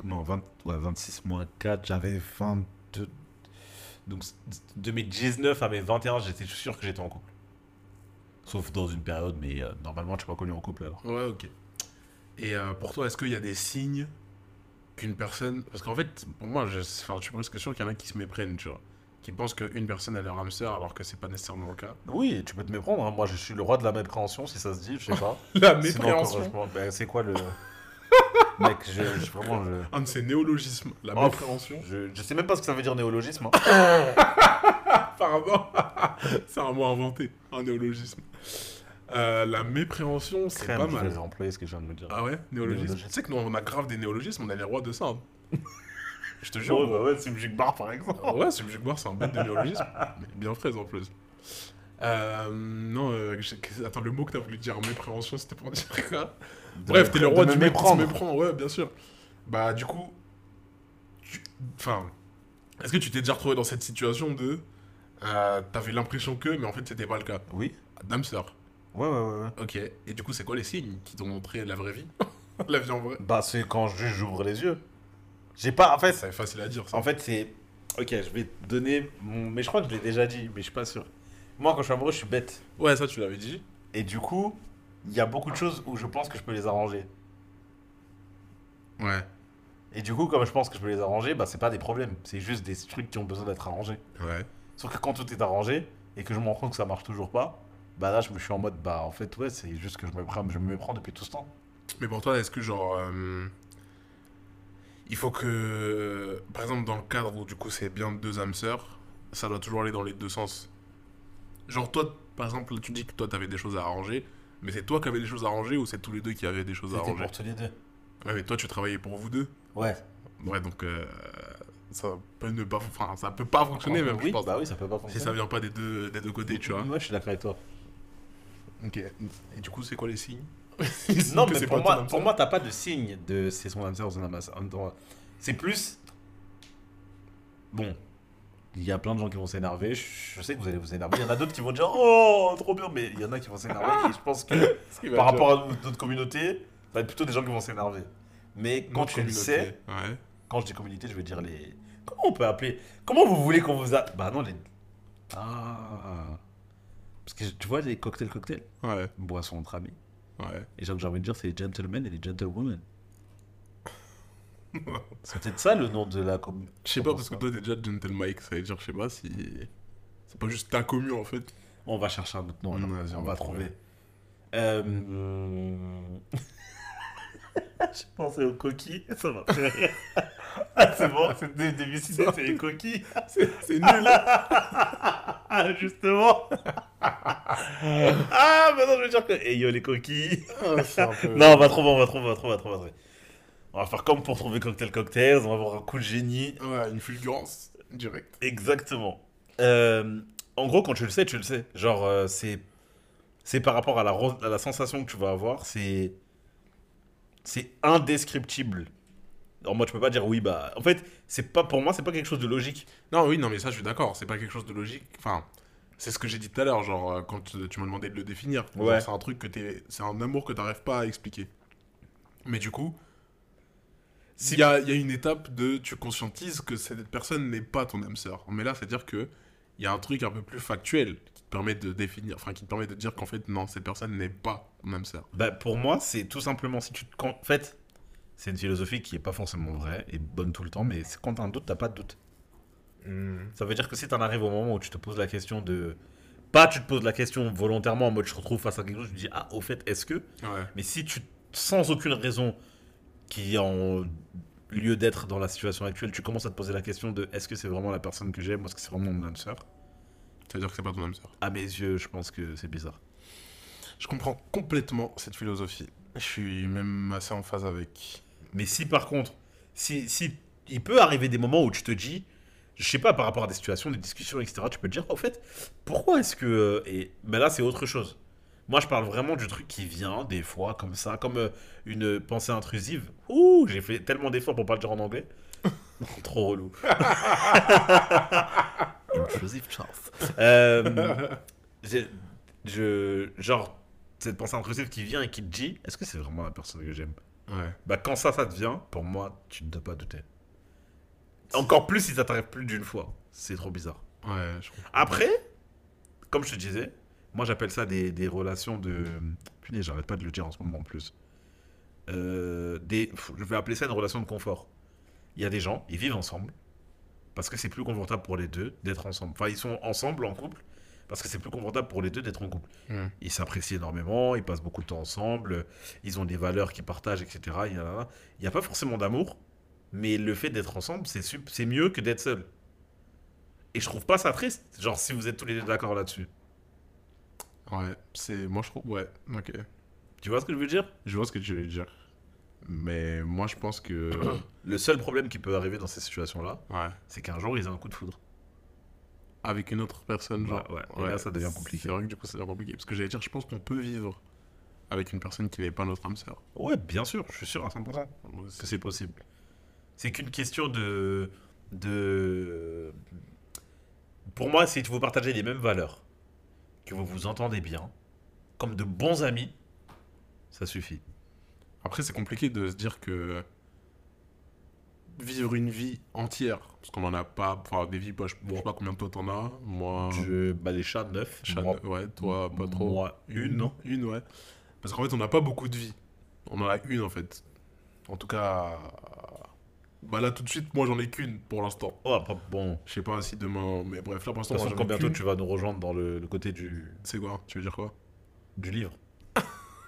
Non, 20, ouais, 26 moins 4, j'avais 22. Donc de mes 19 à mes 21, j'étais sûr que j'étais en couple. Sauf dans une période, mais euh, normalement, tu m'as connu en couple alors. Ouais, ok. Et euh, pour toi, est-ce qu'il y a des signes qu'une personne. Parce qu'en fait, pour moi, je, enfin, je suis presque sûr qu'il y en a qui se méprennent, tu vois. Qui pensent qu'une personne a leur âme sœur alors que c'est pas nécessairement le cas. Oui, tu peux te méprendre. hein. Moi, je suis le roi de la mépréhension, si ça se dit, je sais pas. La Sinon, mépréhension. encore, je- ben, c'est quoi le. Mec, je, je- vraiment, je. Un de ces néologismes. La Oh, mépréhension. Je, je sais même pas ce que ça veut dire néologisme. hein. Apparemment, c'est un mot inventé, un néologisme. Euh, la mépréhension, c'est pas je vais mal. employer ce que je viens de me dire. Ah ouais, néologisme. Néologisme. Tu sais que nous, on a grave des néologismes, on est les rois de ça. Je te jure. Bah ouais, c'est Music Bar par exemple. Ouais, Music Bar, c'est un bête de néologisme. mais bien fraise en plus. Euh, non, euh, attends, le mot que t'as voulu dire, mépréhension, c'était pour dire quoi? Bref, t'es le roi du méprendre. méprends, ouais, bien sûr. Bah, du coup, tu- enfin, est-ce que tu t'es déjà retrouvé dans cette situation de. Euh, T'avais l'impression que, mais en fait, c'était pas le cas Oui. Damser. Ouais, ouais, ouais. ouais. Ok. Et du coup, c'est quoi les signes qui t'ont montré la vraie vie? La vie en vrai Bah, c'est quand j'ouvre les yeux. J'ai pas. En fait, C'est facile à dire, ça. En fait, c'est. Ok, je vais te donner. Mon... Mais je crois que je l'ai déjà dit, mais je suis pas sûr. Moi, quand je suis amoureux, je suis bête. Ouais, ça, tu l'avais dit. Et du coup, il y a beaucoup de choses où je pense que je peux les arranger. Ouais. Et du coup, comme je pense que je peux les arranger, bah, c'est pas des problèmes. C'est juste des trucs qui ont besoin d'être arrangés. Ouais. Sauf que quand tout est arrangé et que je me rends compte que ça marche toujours pas, bah là, je me suis en mode, bah, en fait, ouais, c'est juste que je me prends, je me méprends depuis tout ce temps. Mais pour toi, est-ce que genre. euh, il faut que. Par exemple, dans le cadre où du coup c'est bien deux âmes sœurs, ça doit toujours aller dans les deux sens. Genre, toi, par exemple, tu dis que toi t'avais des choses à arranger, mais c'est toi qui avais des choses à arranger ou c'est tous les deux qui avaient des choses à C'était arranger? pour tous les deux. Ouais, mais toi tu travaillais pour vous deux? Ouais. Ouais, donc. euh, ça peut ne pas. Enfin, ça peut pas fonctionner même, oui, je pense. bah oui, ça peut pas Si fonctionner. ça vient pas des deux, des deux côtés, tu vois. Ouais, je suis d'accord avec toi. Ok. Et du coup, c'est quoi les signes? Non, mais pour moi, pour moi, t'as pas de signe de c'est son âme sœur ou son âme sœur. C'est plus. Bon, il y a plein de gens qui vont s'énerver. Je je sais que vous allez vous énerver. Il y en a d'autres qui vont dire Oh, trop bien, mais il y en a qui vont s'énerver. Et je pense que par rapport à notre communauté, ça va être plutôt des gens qui vont s'énerver. Mais quand tu le sais, Ouais. Quand je dis communauté, je veux dire les. Comment on peut appeler Comment vous voulez qu'on vous a. Bah non, les. Ah. Parce que tu vois, les cocktails, cocktails, Ouais. boissons entre amis. Ouais. Et genre, j'ai envie de dire, c'est les gentlemen et les gentlewomen. c'est peut-être ça le nom de la commune. Je sais pas, parce que toi, t'es déjà Gentle Mike, ça veut dire, je sais pas si. C'est pas juste ta commu en fait. On va chercher un autre nom, alors. On va trouver. Euh... J'ai pensé aux coquilles, ça rire. Ah, c'est bon, c'est des décidé, c'est les coquilles. C'est nul Ah, justement. ah, maintenant je veux dire que. Et yo, les coquilles. Non, on va trouver, on va trouver, on va trouver, on va trouver. on va trouver. On va faire comme pour trouver Cocktail Cocktails, on va avoir un coup de génie. Ouais, une fulgurance directe. Exactement. Euh, en gros, quand tu le sais, tu le sais. Genre, euh, c'est c'est par rapport à la, ro- à la sensation que tu vas avoir, c'est c'est indescriptible. Alors moi, tu peux pas dire oui, bah. En fait, c'est pas pour moi, c'est pas quelque chose de logique. Non, oui, non, mais ça, je suis d'accord, c'est pas quelque chose de logique. Enfin, c'est ce que j'ai dit tout à l'heure, genre, euh, quand euh, tu m'as demandé de le définir. Genre. C'est un truc que t'es. C'est un amour que t'arrives pas à expliquer. Mais du coup. Si- Il y a, il y a une étape de tu conscientises que cette personne n'est pas ton âme sœur. Mais là, c'est-à-dire que il y a un truc un peu plus factuel permet de définir, enfin qui te permet de dire qu'en fait non, cette personne n'est pas âme sœur. Bah, pour moi, c'est tout simplement si tu te. En fait, c'est une philosophie qui est pas forcément vraie et bonne tout le temps, mais c'est quand t'as un doute, t'as pas de doute. Ça veut dire que si t'en arrives au moment où tu te poses la question de. Pas tu te poses la question volontairement en mode je te retrouve face à quelque chose, je te dis ah au fait est-ce que? Ouais. Mais si tu sans aucune raison qui en lieu d'être dans la situation actuelle, tu commences à te poser la question de est-ce que c'est vraiment la personne que j'aime ou est-ce que c'est vraiment mon âme sœur? Ça veut dire que c'est pas ton âme sœur. À mes yeux, je pense que c'est bizarre. Je comprends complètement cette philosophie. Je suis même assez en phase avec. Mais si par contre, si, si il peut arriver des moments où tu te dis, je sais pas, par rapport à des situations, des discussions, etc., tu peux te dire, au fait, pourquoi est-ce que. Et ben là, c'est autre chose. Moi, je parle vraiment du truc qui vient, des fois, comme ça, comme euh, une pensée intrusive. Ouh, j'ai fait tellement d'efforts pour pas le dire en anglais. Trop relou. Intrusive Charles. Euh, je, genre, cette pensée intrusive qui vient et qui te dit, est-ce que c'est vraiment la personne que j'aime? Ouais. bah quand ça, ça te vient, pour moi, tu ne dois pas douter. Encore plus si ça t'arrive plus d'une fois. C'est trop bizarre. Ouais, je comprends. Après, comme je te disais, moi j'appelle ça des, des relations de... Putain, j'arrête pas de le dire en ce moment en plus. Euh, des... Je vais appeler ça une relation de confort. Il y a des gens, ils vivent ensemble, parce que c'est plus confortable pour les deux d'être ensemble. Enfin, ils sont ensemble en couple, parce que c'est plus confortable pour les deux d'être en couple. Hmm. Ils s'apprécient énormément, ils passent beaucoup de temps ensemble, ils ont des valeurs qu'ils partagent, etc. Il n'y a, pas forcément d'amour, mais le fait d'être ensemble, c'est mieux que d'être seul. Et je trouve pas ça triste, genre si vous êtes tous les deux d'accord là-dessus. Ouais, c'est. Moi, je trouve. Ouais, ok. Tu vois ce que je veux dire? Je vois ce que tu veux dire. Mais moi, je pense que. Le seul problème qui peut arriver dans ces situations-là, ouais. c'est qu'un jour ils ont un coup de foudre. avec une autre personne, genre. Ouais, ouais. Et là, ça devient compliqué. C'est vrai que du coup, ça devient compliqué. Parce que j'allais dire, je pense qu'on peut vivre avec une personne qui n'est pas notre âme sœur. Ouais, bien sûr, je suis sûr à 100% que c'est possible. C'est qu'une question de. de. Pour moi, si vous partagez les mêmes valeurs, que vous vous entendez bien, comme de bons amis, ça suffit. Après, c'est compliqué de se dire que vivre une vie entière, parce qu'on en a pas, enfin des vies, bah, je, je sais pas combien de toi t'en as, moi... Je, bah, les chats, neuf. Chat- Moi- ouais, toi, pas trop. Moi, une, non Une, ouais. Parce qu'en fait, on n'a pas beaucoup de vies. On en a une, en fait. En tout cas... Bah là, tout de suite, moi, j'en ai qu'une, pour l'instant. Oh, bon. Je sais pas si demain... Mais bref, là, pour l'instant, quand bientôt tu vas nous rejoindre dans le, le côté du, C'est quoi? Tu veux dire quoi? Du livre.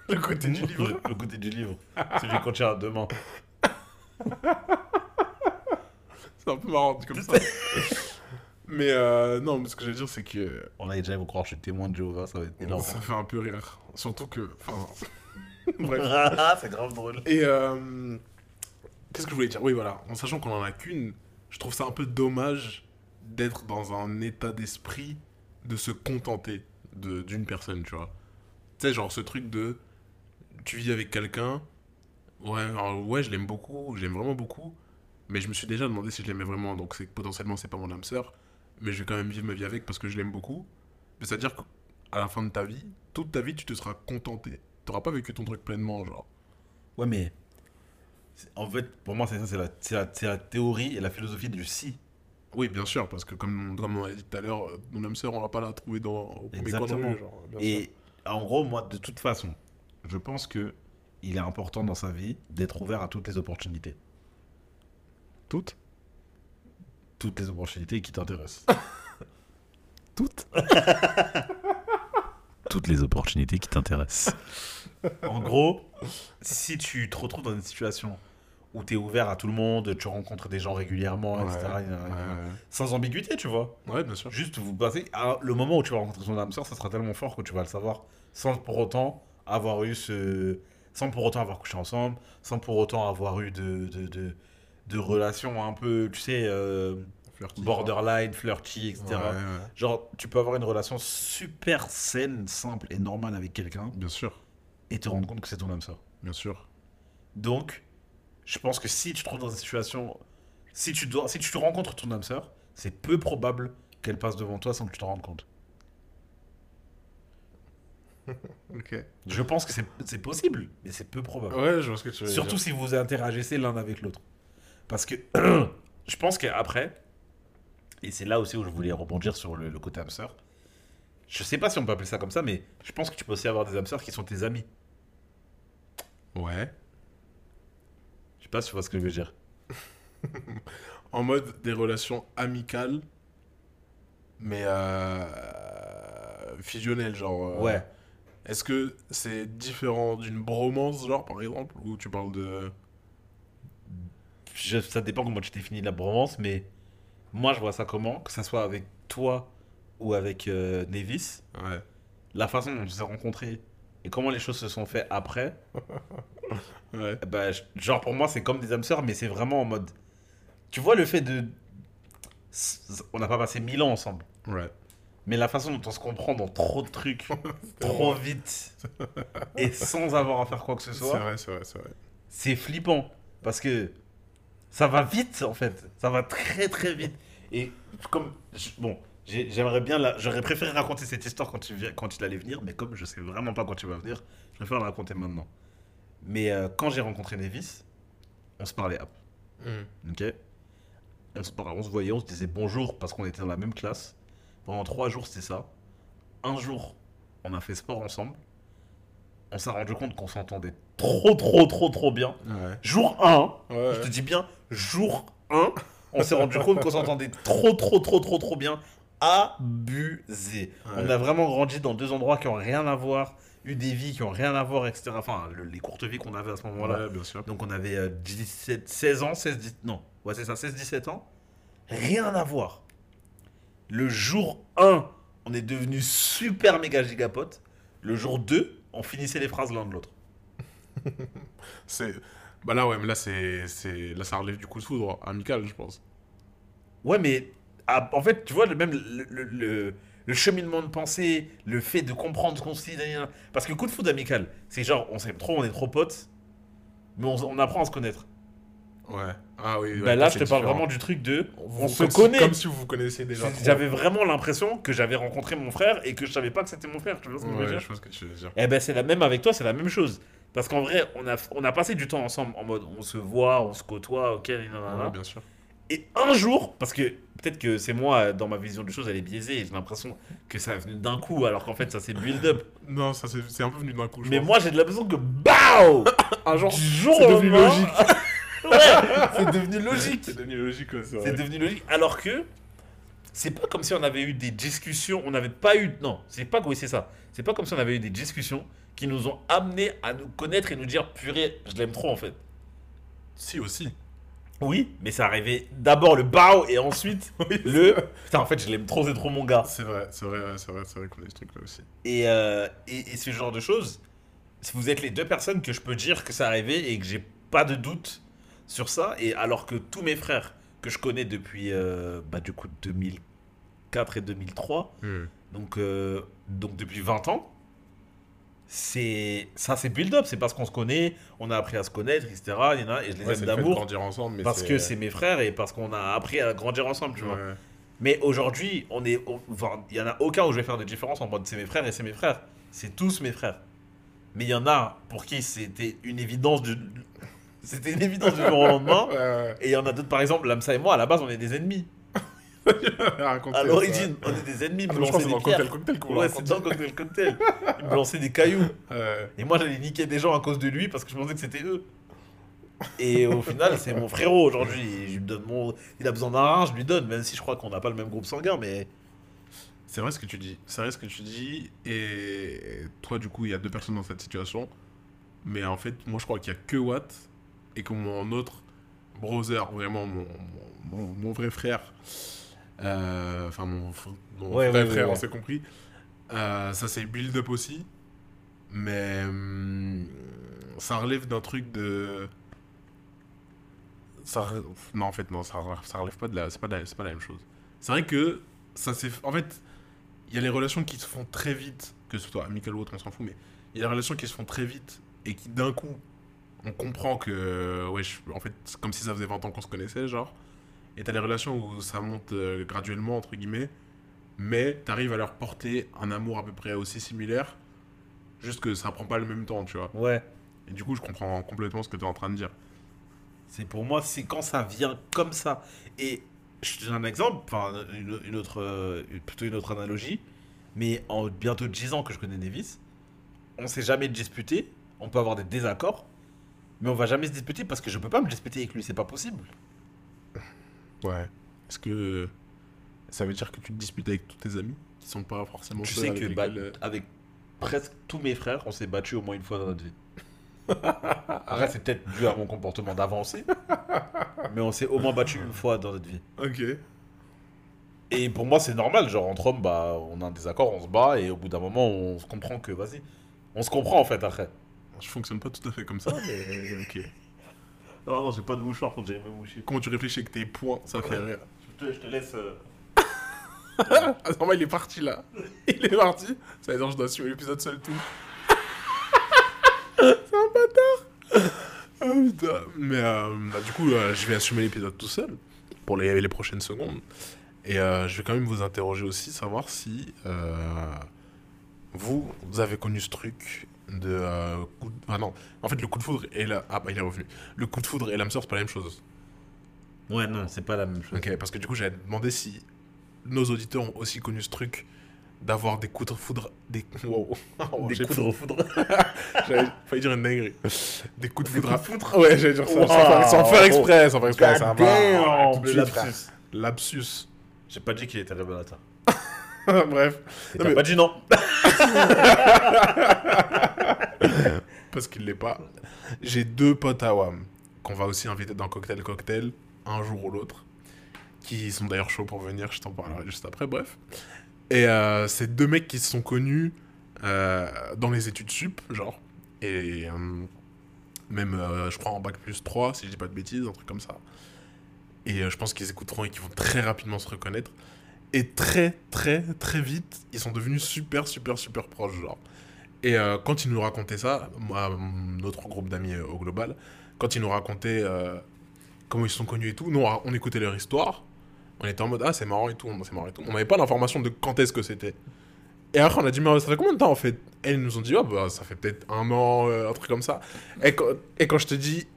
Le côté du livre Le, le côté du livre. Celui qu'on tient demain. C'est un peu marrant, comme ça. mais euh, non, mais ce que je veux dire, c'est que... On a déjà, ils vont croire que je suis témoin de Jéhovah, ça va être énorme. Ça fait un peu rire. Surtout que... Enfin... bref. c'est grave drôle. Et euh, qu'est-ce que je voulais dire? Oui, voilà. En sachant qu'on en a qu'une, je trouve ça un peu dommage d'être dans un état d'esprit de se contenter de- d'une personne, tu vois. Tu sais, genre ce truc de tu vis avec quelqu'un, ouais, alors, ouais, je l'aime beaucoup, je l'aime vraiment beaucoup, mais je me suis déjà demandé si je l'aimais vraiment, donc c'est potentiellement c'est pas mon âme sœur, mais je vais quand même vivre ma vie avec parce que je l'aime beaucoup. Mais c'est-à-dire qu'à la fin de ta vie, toute ta vie, tu te seras contenté. T'auras pas vécu ton truc pleinement, genre. Ouais, mais. En fait, pour moi, c'est ça, c'est la, c'est la, c'est la théorie et la philosophie du si. Oui, bien sûr, parce que comme, comme on a dit tout à l'heure, euh, mon âme sœur, on va pas la trouver dans, au premier coin de Exactement. rue, genre, bien sûr. Et en gros, moi, de toute façon, je pense que il est important dans sa vie d'être ouvert à toutes les opportunités. Toutes? Toutes les opportunités qui t'intéressent. Toutes? Toutes les opportunités qui t'intéressent. en gros, si tu te retrouves dans une situation où tu es ouvert à tout le monde, tu rencontres des gens régulièrement, etc., Ouais, sans ambiguïté, tu vois. ouais. Bien sûr. Juste vous passez. Le moment où tu vas rencontrer ton âme sœur, ça sera tellement fort que tu vas le savoir sans pour autant avoir eu ce. Sans pour autant avoir couché ensemble, sans pour autant avoir eu de, de, de, de relations un peu, tu sais, euh, Flirty, borderline, flirty, etc. Ouais, ouais. Genre, tu peux avoir une relation super saine, simple et normale avec quelqu'un Bien sûr, et te rendre compte que c'est ton âme sœur. bien sûr. Donc, je pense que si tu te trouves dans une situation. Si tu, dois, si tu te rencontres ton âme sœur, c'est peu probable qu'elle passe devant toi sans que tu t'en rendes compte. Ok. Je pense que c'est- c'est possible, mais c'est peu probable. Ouais, je vois ce que tu veux Surtout dire. si vous interagissez l'un avec l'autre. Parce que je pense qu'après, et c'est là aussi où je voulais rebondir sur le, le côté âme sœur, je sais pas si on peut appeler ça comme ça, mais je pense que tu peux aussi avoir des âmes sœurs qui sont tes amis. Ouais. Je sais pas si tu vois ce que je veux dire. En mode des relations amicales, mais euh, fusionnelles, genre. euh, Ouais. Est-ce que c'est différent d'une bromance, genre, par exemple, ou tu parles de. Je- ça dépend comment tu définis la bromance, mais moi je vois ça comment, que ça soit avec toi ou avec euh, Nevis, Ouais. la façon dont on s'est rencontrés et comment les choses se sont faites après, Ouais. je- genre pour moi c'est comme des âmes sœurs, mais c'est vraiment en mode. Tu vois le fait de. On n'a pas passé mille ans ensemble, Ouais. Mais la façon dont on se comprend dans trop de trucs, trop vite, et sans avoir à faire quoi que ce C'est soit, vrai, c'est vrai, c'est vrai. c'est flippant. Parce que ça va vite en fait. Ça va très très vite. Et comme bon j'ai- j'aimerais bien la- j'aurais préféré raconter cette histoire quand tu viens quand il allait venir mais comme je sais vraiment pas quand tu vas venir je préfère la raconter maintenant. Mais euh, quand j'ai rencontré Nevis on se parlait up ok? On se, parlait, on se voyait on se disait bonjour parce qu'on était dans la même classe pendant trois jours c'était ça un jour on a fait sport ensemble on s'est rendu compte qu'on s'entendait trop trop trop trop bien Ouais. Jour 1, Ouais. je te dis bien, jour 1, on s'est rendu compte qu'on s'entendait trop, trop, trop, trop, trop bien. Abusé. On a vraiment grandi dans deux endroits qui ont rien à voir, eu des vies qui ont rien à voir, etc. Enfin, le- les courtes vies qu'on avait à ce moment-là. Ouais, bien sûr. Donc on avait euh, 17, 16 ans, 16, 10, non, ouais c'est ça, 16, 17 ans. Rien à voir. Le jour 1, on est devenu super méga gigapotes. Le jour 2, on finissait les phrases l'un de l'autre. C'est. Bah là, ouais, mais là, c'est. c'est- Là, ça relève du coup de foudre amical, je pense. Ouais, mais à- en fait, tu vois, le même le, le- le- le cheminement de pensée, le fait de comprendre ce qu'on se dit. derrière. Parce que coup de foudre amical, c'est genre, on s'aime trop, on est trop potes, mais on, on apprend à se connaître. Ouais. Ah oui. ouais, Bah là, je te parle différent. vraiment du truc de. Vous- On se si- connaît. Comme si vous vous connaissiez déjà. J'avais vraiment l'impression que j'avais rencontré mon frère et que je savais pas que c'était mon frère. Tu vois ce que je veux dire je vois ce que tu veux dire. Eh ben c'est la même avec toi, c'est la même chose. Parce qu'en vrai, on a, on a passé du temps ensemble en mode on se voit, on se côtoie, ok, nanana. Ouais, bien sûr. Et un jour, parce que peut-être que c'est moi, dans ma vision des choses, elle est biaisée, j'ai l'impression que ça est venu d'un coup, alors qu'en fait ça s'est build up. Non, ça c'est un peu venu d'un coup. je Mais pense. moi j'ai de l'impression que BAO un jour, Du jour au lendemain-. Ouais, c'est devenu logique. C'est devenu logique, ouais, c'est vrai. devenu logique. Alors que c'est pas comme si on avait eu des discussions, on n'avait pas eu. Non, c'est pas oui, c'est ça. C'est pas comme si on avait eu des discussions qui nous ont amenés à nous connaître et nous dire purée, je l'aime trop en fait. Si, aussi. Oui, mais ça arrivait d'abord le bao et ensuite le putain en fait je l'aime trop, c'est trop mon gars. C'est vrai, c'est vrai, c'est vrai, c'est vrai qu'on a ce truc là aussi. Et, euh, et, et ce genre de choses, vous êtes les deux personnes que je peux dire que ça arrivait et que j'ai pas de doute sur ça. Et alors que tous mes frères que je connais depuis euh, bah, du coup 2004 et 2003, donc, euh, donc depuis 20 ans, c'est ça c'est build up, c'est parce qu'on se connaît, on a appris à se connaître, etc. Il y en a, et je les Ouais, aime de d'amour parce que c'est mes frères et parce qu'on a appris à grandir ensemble, tu vois. Mais aujourd'hui, on est, on- enfin, il y en a aucun où je vais faire de différence en mode c'est mes frères et c'est mes frères. C'est tous mes frères. Mais il y en a pour qui c'était une évidence du, c'était une évidence du jour au lendemain. Et il y en a d'autres, par exemple, Lamsa et moi, à la base, on est des ennemis. À l'origine, on est des ennemis. Ah, me lançaient des dans pierres. Cocktail Cocktail Ouais, c'est dans Cocktail Cocktail. Ils me lançaient des cailloux. Et moi, j'allais niquer des gens à cause de lui parce que je pensais que c'était eux. Et au final, c'est mon frérot aujourd'hui. Je lui donne mon... Il a besoin d'un rein, je lui donne, même si je crois qu'on n'a pas le même groupe sanguin. Mais C'est vrai ce que tu dis. C'est vrai ce que tu dis. Et toi, du coup, il y a deux personnes dans cette situation. Mais en fait, moi, je crois qu'il y a que Watt et que mon autre brother, vraiment mon, mon, vrai frère, euh, enfin mon, fr- mon Ouais, vrai ouais, frère, ouais, on s'est compris. Euh, ça s'est build up aussi. Mais hum, ça relève d'un truc de. Ça, re- non, en fait, non, ça, re- ça relève pas de la. C'est pas, de la- pas la même chose. C'est vrai que ça s'est. En fait, il y a les relations qui se font très vite, que ce soit amical ou autre, on s'en fout, mais il y a les relations qui se font très vite et qui d'un coup, on comprend que, ouais, je- en fait, c'est comme si ça faisait 20 ans qu'on se connaissait, genre. Et t'as les relations où ça monte euh, graduellement, entre guillemets, mais t'arrives à leur porter un amour à peu près aussi similaire, juste que ça prend pas le même temps, tu vois. ouais. Et du coup, je comprends complètement ce que tu es en train de dire. C'est pour moi, c'est quand ça vient comme ça. Et je te donne un exemple, enfin une, une autre, euh, plutôt une autre analogie. Mais en bientôt 10 ans que je connais Nevis, on s'est jamais disputé. On peut avoir des désaccords, mais on va jamais se disputer parce que je peux pas me disputer avec lui, c'est pas possible. Ouais. Est-ce que ça veut dire que tu te disputes avec tous tes amis qui sont pas forcément Tu sais avec que bah, lesquels, euh, avec presque tous mes frères, on s'est battu au moins une fois dans notre vie. Après, c'est peut-être dû à mon comportement d'avancée, mais on s'est au moins battu une fois dans notre vie. Ok. Et pour moi, c'est normal. Genre, entre hommes, bah, on a un désaccord, on se bat, et au bout d'un moment, on se comprend que, vas-y. On se comprend, en fait, après. Je fonctionne pas tout à fait comme ça, mais ok. Non, non, j'ai pas de mouchoir quand j'ai même mouché. Comment tu réfléchis avec tes points, ça fait rire. Je te, je te laisse. euh, Ah, normal, il est parti là. Il est parti. Ça veut dire que je dois suivre l'épisode seul tout. C'est un bâtard. Ah putain. Mais euh, bah, du coup, euh, je vais assumer l'épisode tout seul pour les, les prochaines secondes. Et euh, je vais quand même vous interroger aussi, savoir si euh, vous, vous avez connu ce truc de euh, coup de... Ah non, en fait, le coup de foudre et la... Ah bah, il est revenu. Le coup de foudre et l'âme sœur, c'est pas la même chose. Ouais, non, c'est pas la même chose. Ok, parce que du coup, j'avais demandé si nos auditeurs ont aussi connu ce truc d'avoir des coups de foudre. Des, wow. Oh, Des coups de foudre. J'avais failli dire une dinguerie. Des coups de foudre. à- foudre Ouais, j'allais dire ça. Wow. Sans, faire, sans faire exprès, sans faire exprès. ça va. Frère. lapsus. Lapsus. J'ai pas dit qu'il était révélateur. Bref. Non, mais- pas dit non. Parce qu'il l'est pas. J'ai deux potes à WAM qu'on va aussi inviter dans Cocktail Cocktail un jour ou l'autre. Qui sont d'ailleurs chauds pour venir, je t'en parlerai juste après, bref. Et euh, c'est deux mecs qui se sont connus euh, dans les études sup, genre. Et euh, même, euh, je crois, en bac plus 3, si je dis pas de bêtises, un truc comme ça. Et je pense qu'ils écouteront et qu'ils vont très rapidement se reconnaître. Et très, très, très vite, ils sont devenus super, super, super proches, genre. Et euh, quand ils nous racontaient ça, moi, notre groupe d'amis euh, au global, quand ils nous racontaient euh, comment ils se sont connus et tout, nous, on, écoutait leur histoire. On était en mode, ah, c'est marrant et tout, c'est marrant et tout. On n'avait pas l'information de quand est-ce que c'était. Et après, on a dit, mais ça fait combien de temps en fait? Ils nous ont dit, ah, bah, ça fait peut-être un an, un truc comme ça. Et quand, et quand je te dis,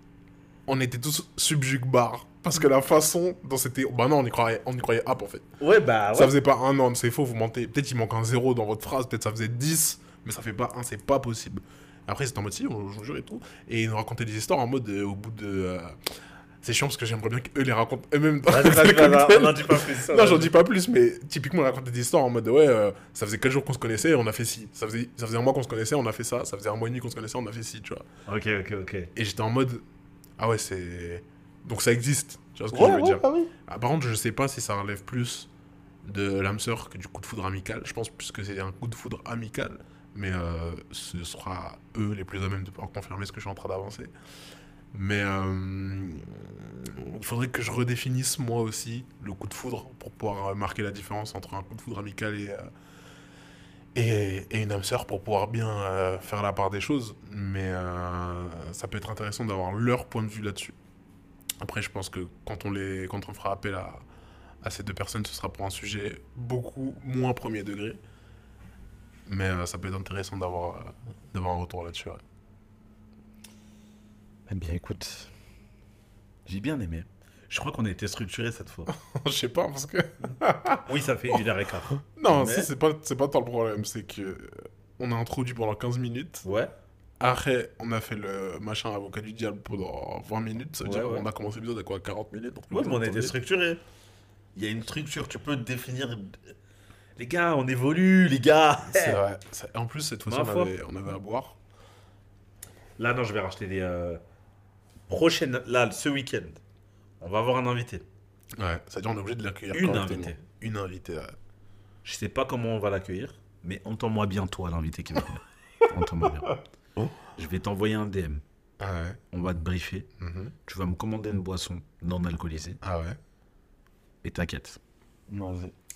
on était tous subjugbar. Parce que la façon dont c'était. Bah non, on y croyait, on y croyait hop en fait. Ouais, bah Ça faisait pas un an, c'est faux, vous mentez. Peut-être il manque un zéro dans votre phrase, peut-être ça faisait 10, mais ça fait pas un, c'est pas possible. Après, c'était en mode si, on jure et tout. Et ils nous racontaient des histoires en mode euh, au bout de. euh, C'est chiant parce que j'aimerais bien qu'eux les racontent eux-mêmes dans on dit pas plus. ça, Non, j'en dis pas plus, mais typiquement, on racontait des histoires en mode ouais, euh, ça faisait 4 jours qu'on se connaissait, on a fait ci. Ça faisait, ça faisait un mois qu'on se connaissait, on a fait ça. Ça faisait un mois et demi qu'on se connaissait, on a fait ci, tu vois. Ok, ok, ok. Et j'étais en mode ah ouais, c'est. Donc ça existe, tu vois ce que Ouais, je veux ouais, dire. bah oui. Ah, par contre, je sais pas si ça relève plus de l'âme sœur que du coup de foudre amical. Je pense plus que c'est un coup de foudre amical. Mais euh, ce sera eux les plus à même de pouvoir confirmer ce que je suis en train d'avancer. Mais euh, il faudrait que je redéfinisse moi aussi le coup de foudre pour pouvoir euh, marquer la différence entre un coup de foudre amical et, euh, et, et une âme sœur pour pouvoir bien euh, faire la part des choses. Mais ça peut être intéressant d'avoir leur point de vue là-dessus. Après, je pense que quand on, les, quand on fera appel à, à ces deux personnes, ce sera pour un sujet beaucoup moins premier degré. Mais euh, ça peut être intéressant d'avoir euh, un retour là-dessus. ouais. Eh bien, écoute, j'ai bien aimé. Je crois qu'on a été structuré cette fois. Je sais pas, parce que. oui, ça fait une heure et quart. Non, Mais- c'est pas, pas tant le problème. C'est que euh, on a introduit pendant 15 minutes. Ouais. Après, on a fait le machin avocat du diable pendant 20 minutes. Ça veut Ouais, dire ouais. qu'on a commencé l'épisode à quoi 40 minutes truc Ouais, mais on ça, a été structuré. Il y a une structure, tu peux définir. Les gars, on évolue, les gars. C'est vrai. Ça- En plus, cette fois-ci, on avait, on avait à boire. Là, non, je vais racheter des. euh, Prochaines. Là, ce week-end, on va avoir un invité. Ouais, c'est-à-dire on est obligé de l'accueillir. Une invitée. Une invitée, ouais. Je sais pas comment on va l'accueillir, mais entends-moi bien, toi, l'invité qui va venir. entends-moi bien. Je vais t'envoyer un DM. Ah ouais. On va te briefer. mhm. Tu vas me commander une boisson non alcoolisée. Ah ouais. Et t'inquiète.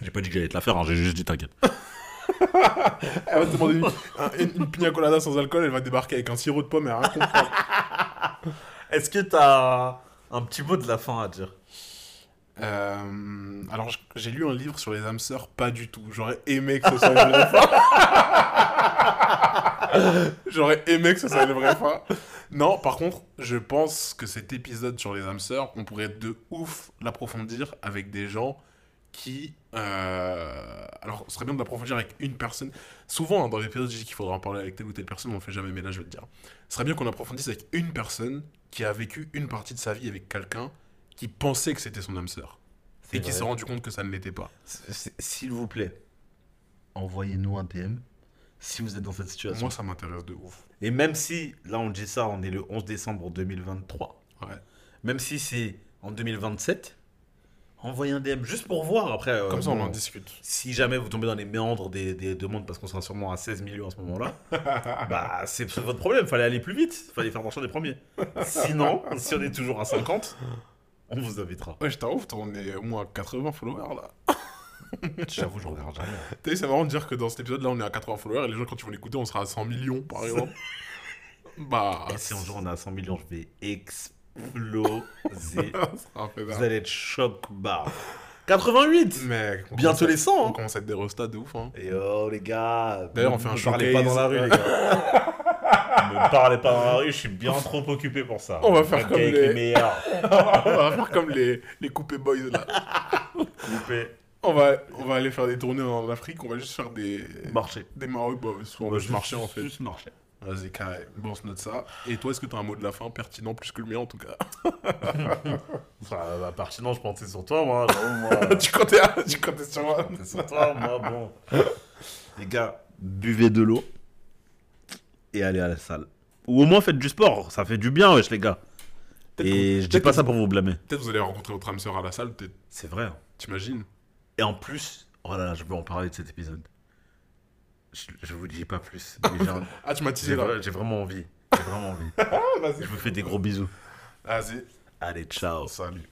J'ai pas dit que j'allais te la faire, hein, j'ai juste dit t'inquiète. Elle va te demander une, un- une, une pina colada sans alcool, elle va débarquer avec un sirop de pomme et rien comprendre. Est-ce que t'as un petit mot de la fin à dire? Euh, alors, j'ai lu un livre sur les âmes sœurs, pas du tout. J'aurais aimé que ce soit une vraie fin. J'aurais aimé que ce soit une vraie fin. Non, par contre, je pense que cet épisode sur les âmes sœurs, on pourrait de ouf l'approfondir avec des gens qui. euh, Alors, ce serait bien de l'approfondir avec une personne. Souvent, hein, dans l'épisode, je dis qu'il faudra en parler avec telle ou telle personne, on le fait jamais, mais là, je vais le dire. Ce serait bien qu'on approfondisse avec une personne qui a vécu une partie de sa vie avec quelqu'un qui pensait que c'était son âme sœur et qui s'est rendu compte que ça ne l'était pas. S'il vous plaît, envoyez-nous un DM si vous êtes dans cette situation. Moi, ça m'intéresse de ouf. Et même si, là on dit ça, on est le 11 décembre 2023, Ouais. même si c'est en 2027, envoyez un DM juste pour voir après. euh, Comme ça, on bon, en discute. Si jamais vous tombez dans les méandres des, des demandes parce qu'on sera sûrement à 16 millions à ce moment-là, bah c'est votre problème, fallait aller plus vite, fallait faire marcher les premiers. Sinon, si on est toujours à 50, on vous invitera. Ouais, je t'avoue, on est au moins à 80 followers là. J'avoue, je regarde jamais. T'as vu, c'est marrant de dire que dans cet épisode là, on est à 80 followers et les gens, quand ils vont l'écouter, on sera à 100 millions par exemple. bah. Et si un jour on est à 100 millions, je vais exploser. Vous allez être choc bar. 88 Mais. on Bientôt les 100, On hein. commence à être des restats de ouf, hein. Et oh les gars D'ailleurs, on ne fait un me parlez pas showcase. dans la rue, les gars. Ne me parlez pas dans la rue, je suis bien trop occupé pour ça. On va faire comme Avec les- meilleurs. on va faire comme les, les coupés boys là. Coupé. On va, on va aller faire des tournées en Afrique, on va juste faire des. Marché. Des Maroc, bah, soit on va juste marcher en fait. Juste marcher. Vas-y, carré. Bon, on se note ça. Et toi, est-ce que t'as un mot de la fin pertinent plus que le mien en tout cas? Enfin, bah, pertinent, je pensais sur toi, moi. tu, comptais, tu comptais sur moi? C'est sur toi, moi, bon. Les gars, buvez de l'eau et allez à la salle. Ou au moins faites du sport, ça fait du bien, wesh, les gars. Et que- je dis pas ça pour vous blâmer. Peut-être vous allez rencontrer votre âme sœur à la salle, peut-être. C'est vrai. hein. T'imagines? Et en plus, oh là là, je veux en parler de cet épisode. Je, je vous dis pas plus. Ah, tu m'as teasé là. j'ai vraiment envie. J'ai vraiment envie. Ah. Je vous fais des gros bisous. Vas-y. Allez, ciao. Salut.